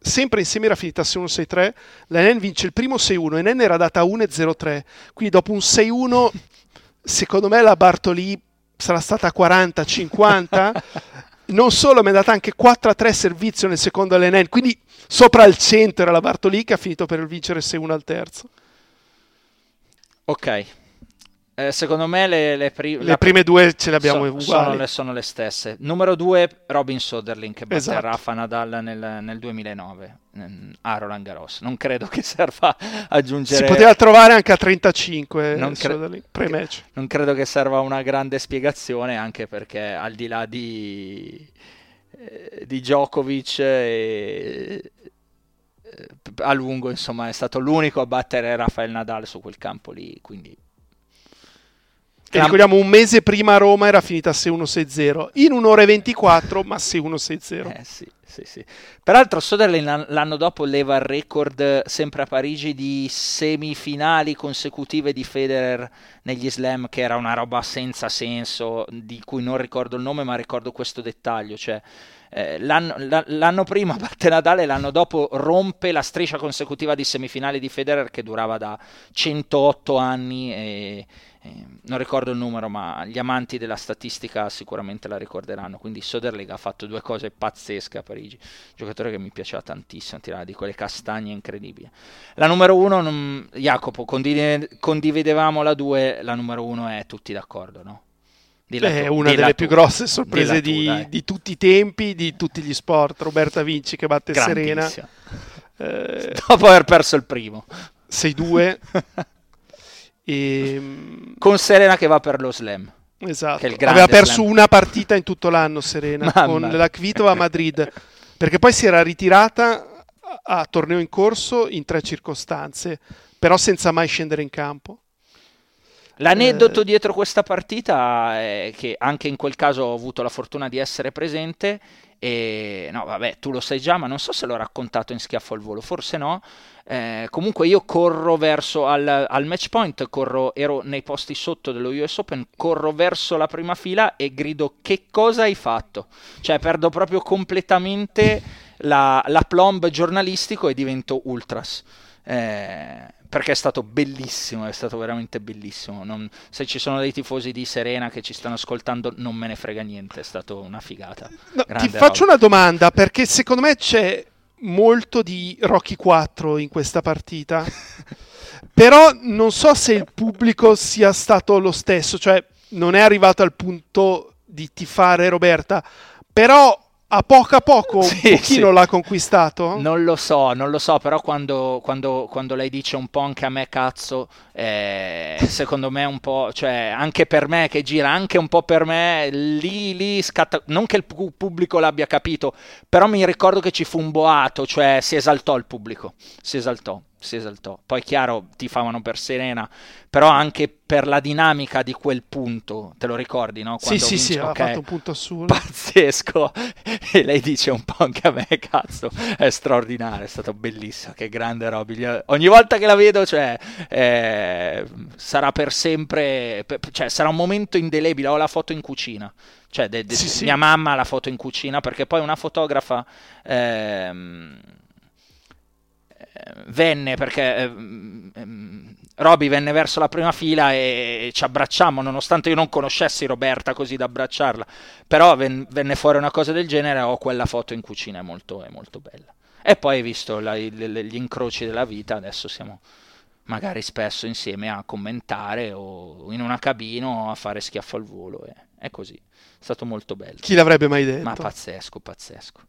sempre insieme era finita 6-1-6-3, la Henin vince il primo 6-1, Henin era data 1-0-3, quindi dopo un 6-1 secondo me la Bartoli sarà stata 40-50. non solo, mi è data anche 4-3 servizio nel secondo all'Enen, quindi sopra il centro era la Bartoli che ha finito per vincere 6-1 al terzo. Ok, eh, secondo me le, le, pri- le prime due ce le abbiamo so, uguali. Sono le, sono le, stesse. Numero due, Robin Soderling che batte esatto. Rafa Nadal nel, nel 2009 a Roland Garros. Non credo che serva aggiungere... Si poteva trovare anche a 35 non, cre- pre-match. non credo che serva una grande spiegazione anche perché al di là di, eh, di Djokovic e, eh, a lungo insomma è stato l'unico a battere Rafael Nadal su quel campo lì quindi che ricordiamo un mese prima a Roma era finita 6-1-6-0 in un'ora e 24 ma 6-1-6-0 eh sì, sì, sì. peraltro Soderling l'anno dopo leva il record sempre a Parigi di semifinali consecutive di Federer negli slam che era una roba senza senso di cui non ricordo il nome ma ricordo questo dettaglio cioè eh, l'anno, l'anno, prima batte Nadal e l'anno dopo rompe la striscia consecutiva di semifinali di Federer che durava da 108 anni e, e non ricordo il numero ma gli amanti della statistica sicuramente la ricorderanno quindi Soderling ha fatto due cose pazzesche a Parigi giocatore che mi piaceva tantissimo tirare di quelle castagne incredibili la numero uno non, Jacopo condiv- condividevamo la due la numero uno è tutti d'accordo no? è una delle tu. più grosse sorprese tu, di, di, tutti i tempi, di tutti gli sport. Roberta Vinci che batte Serena. Eh, Dopo aver perso il primo. 6-2. e... Ehm, Con Serena che va per lo slam. Esatto. Aveva perso slam. una partita in tutto l'anno Serena Mamma. con la Kvitova a Madrid. Perché poi si era ritirata a torneo in corso in tre circostanze, però senza mai scendere in campo. L'aneddoto eh... dietro questa partita è che anche in quel caso ho avuto la fortuna di essere presente e no, vabbè, tu lo sai già, ma non so se l'ho raccontato in schiaffo al volo, forse no. Eh, comunque io corro verso al, al, match point, corro, ero nei posti sotto dello US Open, corro verso la prima fila e grido che cosa hai fatto? Cioè perdo proprio completamente la, la plomb giornalistico e divento ultras. Eh, perché è stato bellissimo, è stato veramente bellissimo. Non, se ci sono dei tifosi di Serena che ci stanno ascoltando, non me ne frega niente, è stato una figata. No, ti faccio roba. una domanda, perché secondo me c'è molto di Rocky 4 in questa partita. Però non so se il pubblico sia stato lo stesso, cioè non è arrivato al punto di tifare Roberta, però a poco a poco un sì, pochino sì. l'ha conquistato? Non lo so, non lo so, però quando, quando, quando lei dice un po' anche a me cazzo, eh, secondo me un po', cioè anche per me che gira, anche un po' per me, lì, lì scatta, non che il pubblico l'abbia capito, però mi ricordo che ci fu un boato, cioè si esaltò il pubblico, si esaltò. Si esaltò. Poi chiaro, tifavano per Serena, però anche per la dinamica di quel punto, te lo ricordi, no? Quando sì, vince, sì, sì, okay, ha fatto un punto assurdo. Pazzesco. e lei dice un po' anche a me, cazzo, è straordinario, è stato bellissimo, che grande Robby. Ogni volta che la vedo, cioè, eh, sarà per sempre, per, cioè, sarà un momento indelebile, ho la foto in cucina. Cioè, de, de, sì, sì. mia mamma ha la foto in cucina perché poi una fotografa ehm, venne perché ehm, Roby venne verso la prima fila e ci abbracciamo nonostante io non conoscessi Roberta così da abbracciarla. Però ven, venne fuori una cosa del genere ho quella foto in cucina è molto, è molto bella. E poi hai visto la, gli incroci della vita adesso siamo magari spesso insieme a commentare o in una cabina o a fare schiaffo al volo e, è così. È stato molto bello. Chi l'avrebbe mai detto? ma pazzesco pazzesco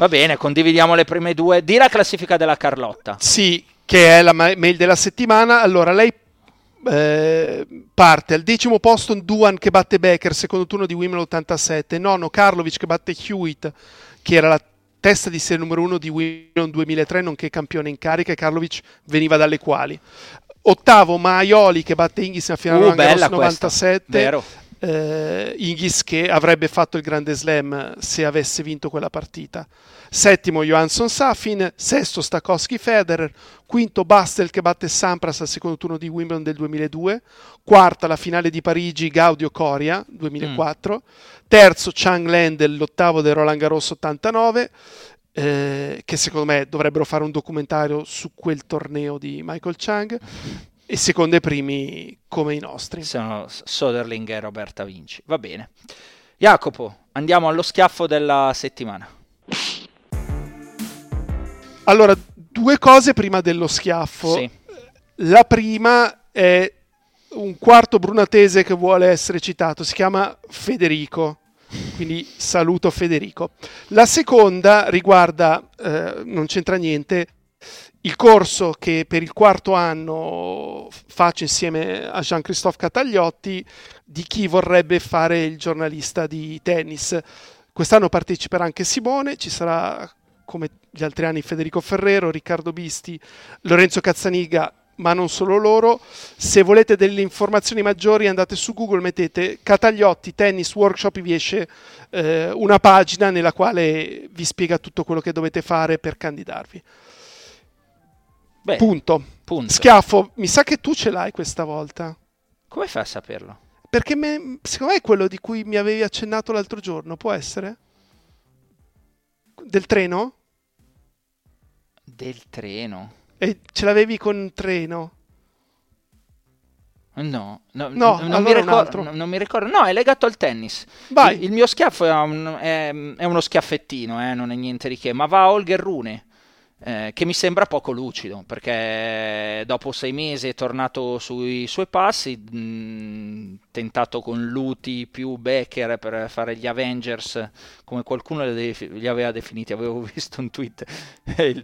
Va bene, condividiamo le prime due. Di la classifica della Carlotta. Sì, che è la mail della settimana. Allora, lei eh, parte al decimo posto Duan che batte Becker, secondo turno di Wimbledon 87, nono Karlovic che batte Hewitt, che era la testa di serie numero uno di Wimbledon 2003, nonché campione in carica, e Karlovic veniva dalle quali. Ottavo Maioli che batte Inghis nella finale uh, bella 97. Vero eh, Inghis che avrebbe fatto il grande slam se avesse vinto quella partita. Settimo Johansson Safin, sesto Stakowski Federer, quinto Bastel che batte Sampras al secondo turno di Wimbledon del 2002, quarta la finale di Parigi Gaudio Coria 2004, mm. terzo Chang Len dell'ottavo del Roland Garros 89, eh, che secondo me dovrebbero fare un documentario su quel torneo di Michael Chang e secondo i primi come i nostri. Sono Soderling e Roberta Vinci. Va bene. Jacopo, andiamo allo schiaffo della settimana. Allora, due cose prima dello schiaffo. Sì. La prima è un quarto brunatese che vuole essere citato, si chiama Federico. Quindi saluto Federico. La seconda riguarda, eh, non c'entra niente, il corso che per il quarto anno faccio insieme a Jean-Christophe Catagliotti di chi vorrebbe fare il giornalista di tennis. Quest'anno parteciperà anche Simone, ci sarà come gli altri anni Federico Ferrero, Riccardo Bisti, Lorenzo Cazzaniga, ma non solo loro. Se volete delle informazioni maggiori andate su Google, mettete Catagliotti Tennis Workshop, vi esce eh, una pagina nella quale vi spiega tutto quello che dovete fare per candidarvi. Beh, punto. punto. Schiaffo, mi sa che tu ce l'hai questa volta. Come fai a saperlo? Perché me, secondo me è quello di cui mi avevi accennato l'altro giorno, può essere? Del treno? Del treno? E ce l'avevi con treno? No, no, no non, allora mi ricordo, non, mi ricordo, No, è legato al tennis. Il, il, mio schiaffo è, un, è, è uno schiaffettino, eh, non è niente di che, ma va a Holger Rune eh, che mi sembra poco lucido perché dopo sei mesi è tornato sui suoi passi, mh, tentato con Luti più Becker per fare gli Avengers come qualcuno li aveva definiti, avevo visto un tweet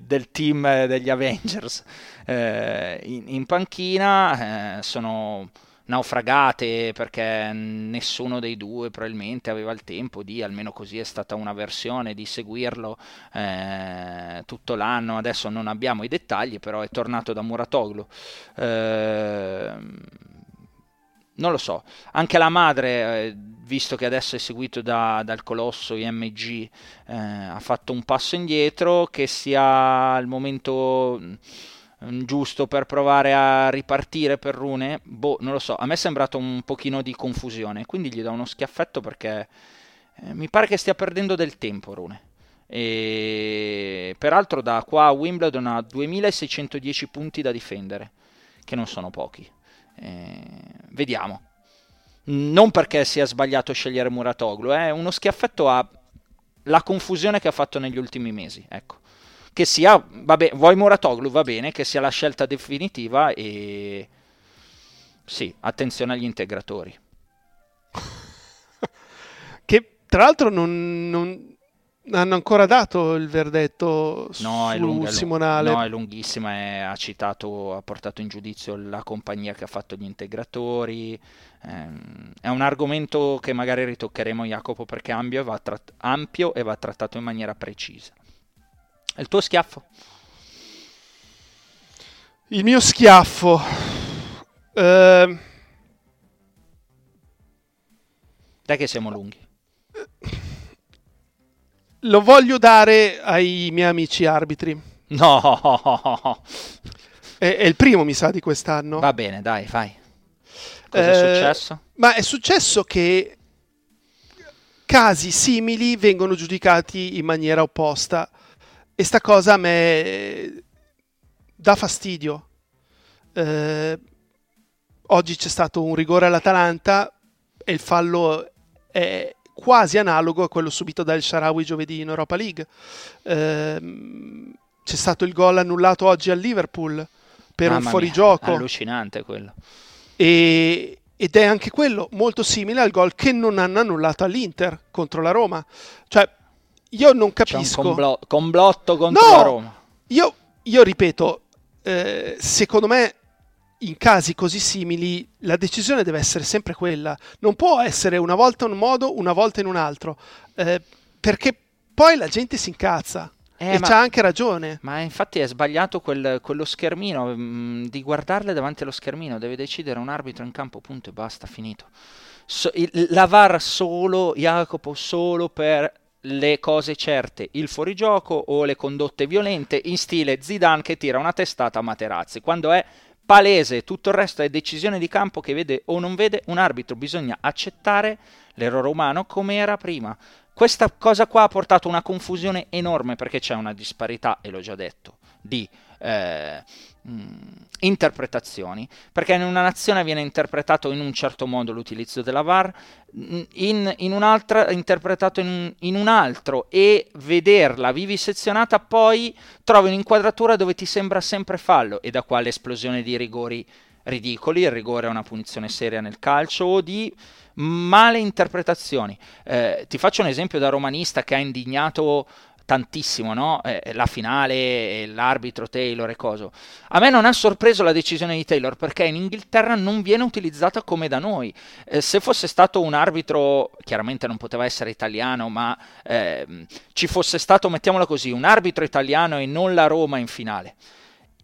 del team degli Avengers eh, in, in, panchina, eh, sono naufragate perché nessuno dei due probabilmente aveva il tempo di, almeno così è stata una versione, di seguirlo eh, tutto l'anno. Adesso non abbiamo i dettagli, però è tornato da Muratoglu. Eh, non lo so, anche la madre, eh, visto che adesso è seguito da, dal colosso IMG, eh, ha fatto un passo indietro, che sia al momento giusto per provare a ripartire per Rune, boh, non lo so, a me è sembrato un pochino di confusione, quindi gli do uno schiaffetto perché eh, mi pare che stia perdendo del tempo Rune. E peraltro da qua a Wimbledon ha 2610 punti da difendere, che non sono pochi. Eh, vediamo. Non perché sia sbagliato scegliere Muratoglu, è eh, uno schiaffetto a la confusione che ha fatto negli ultimi mesi, ecco che sia, vabbè, vuoi Muratoglu, va bene, che sia la scelta definitiva e sì, attenzione agli integratori. che tra l'altro non, non, hanno ancora dato il verdetto no, su lunga, Simonale. No, è lunghissima, è, ha citato, ha portato in giudizio la compagnia che ha fatto gli integratori. Ehm, è un argomento che magari ritoccheremo Jacopo perché ampio e va, tratt- ampio e va trattato in maniera precisa. È il tuo schiaffo? Il mio schiaffo. Eh, Dai che siamo lunghi. lo voglio dare ai miei amici arbitri. No, È, è il primo, mi sa, di quest'anno. va bene, dai, vai. Cosa Eh, è successo? Ma è successo che casi simili vengono giudicati in maniera opposta e sta cosa a me dà fastidio. Eh, oggi c'è stato un rigore all'Atalanta e il fallo è quasi analogo a quello subito dal Sharawi giovedì in Europa League. Ehm, c'è stato il gol annullato oggi al Liverpool per un Mamma fuorigioco. mia, allucinante quello. E- ed è anche quello molto simile al gol che non hanno annullato all'Inter contro la Roma. Cioè, io non C'è un capisco. complotto contro No! la Roma. Io, io ripeto, eh, secondo me in casi così simili la decisione deve essere sempre quella. Non può essere una volta in un modo, una volta in un altro. eh, perché poi la gente si incazza. Eh, e c'ha anche ragione. Ma infatti è sbagliato quel- quello schermino, mm, di guardarle davanti allo schermino, deve decidere un arbitro in campo, punto e basta, finito. So- il- la VAR solo, Jacopo, solo per le cose certe, il fuorigioco o le condotte violente, in stile Zidane che tira una testata a Materazzi. Quando è palese, tutto il resto è decisione di campo che vede o non vede un arbitro, bisogna accettare l'errore umano come era prima. Questa cosa qua ha portato una confusione enorme perché c'è una disparità, e l'ho già detto, di eh, mh, interpretazioni, perché in una nazione viene interpretato in un certo modo l'utilizzo della VAR, mh, in, in un'altra interpretato in in un altro e vederla vivisezionata poi trovi un'inquadratura dove ti sembra sempre fallo e da qua l'esplosione di rigori ridicoli, il rigore è una punizione seria nel calcio o di male interpretazioni. Eh, ti faccio un esempio da romanista che ha indignato tantissimo, no? Eh, la finale, eh, l'arbitro Taylor e coso. A me non ha sorpreso la decisione di Taylor perché in Inghilterra non viene utilizzata come da noi. Eh, se fosse stato un arbitro, chiaramente non poteva essere italiano, ma ehm, ci fosse stato, mettiamola così, un arbitro italiano e non la Roma in finale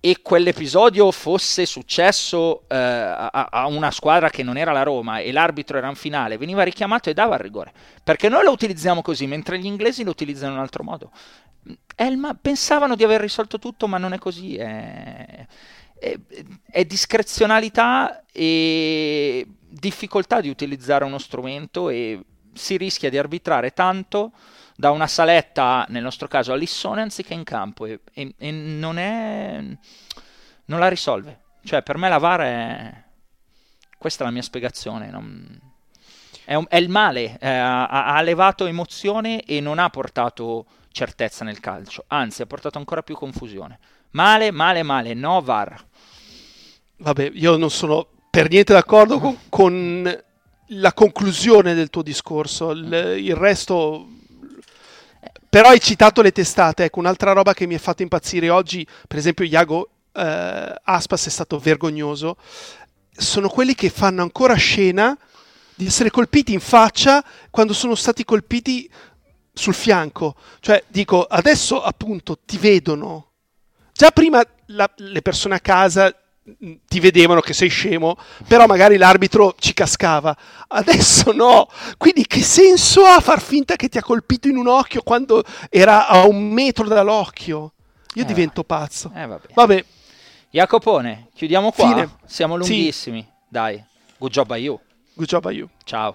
e quell'episodio fosse successo eh, a, a una squadra che non era la Roma e l'arbitro era in finale, veniva richiamato e dava il rigore. Perché noi lo utilizziamo così, mentre gli inglesi lo utilizzano in un altro modo. Elma, pensavano di aver risolto tutto, ma non è così. È, è, è discrezionalità e difficoltà di utilizzare uno strumento e si rischia di arbitrare tanto da una saletta, nel nostro caso a anziché in campo e, e- e non è non la risolve. Cioè, per me la VAR è questa è la mia spiegazione. non- È, un- è il male, eh, ha, ha levato emozione e non ha portato certezza nel calcio, anzi ha portato ancora più confusione. Male, male, male, no VAR. Vabbè, io non sono per niente d'accordo con, con la conclusione del tuo discorso. Il, il resto. Però hai citato le testate. Ecco, un'altra roba che mi ha fatto impazzire oggi, per esempio, Iago eh, Aspas è stato vergognoso. Sono quelli che fanno ancora scena di essere colpiti in faccia quando sono stati colpiti sul fianco. Cioè, dico, adesso appunto ti vedono. Già prima la- le persone a casa ti vedevano che sei scemo, però magari l'arbitro ci cascava. Adesso no. Quindi che senso ha far finta che ti ha colpito in un occhio quando era a un metro dall'occhio? Io Eh, divento pazzo. Eh, vabbè. Vabbè, Jacopone, chiudiamo qua. Fine. Siamo Sì. lunghissimi. Dai, good job a you. good job a you. Ciao.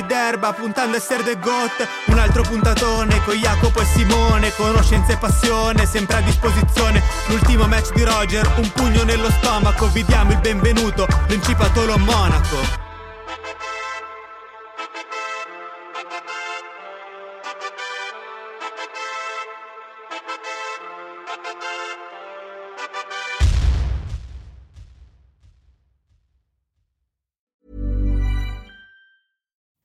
d'erba, puntando a essere the goat, un altro puntatone con Jacopo e Simone, conoscenza e passione, sempre a disposizione, l'ultimo match di Roger, un pugno nello stomaco, vi diamo il benvenuto, Principatolo Monaco.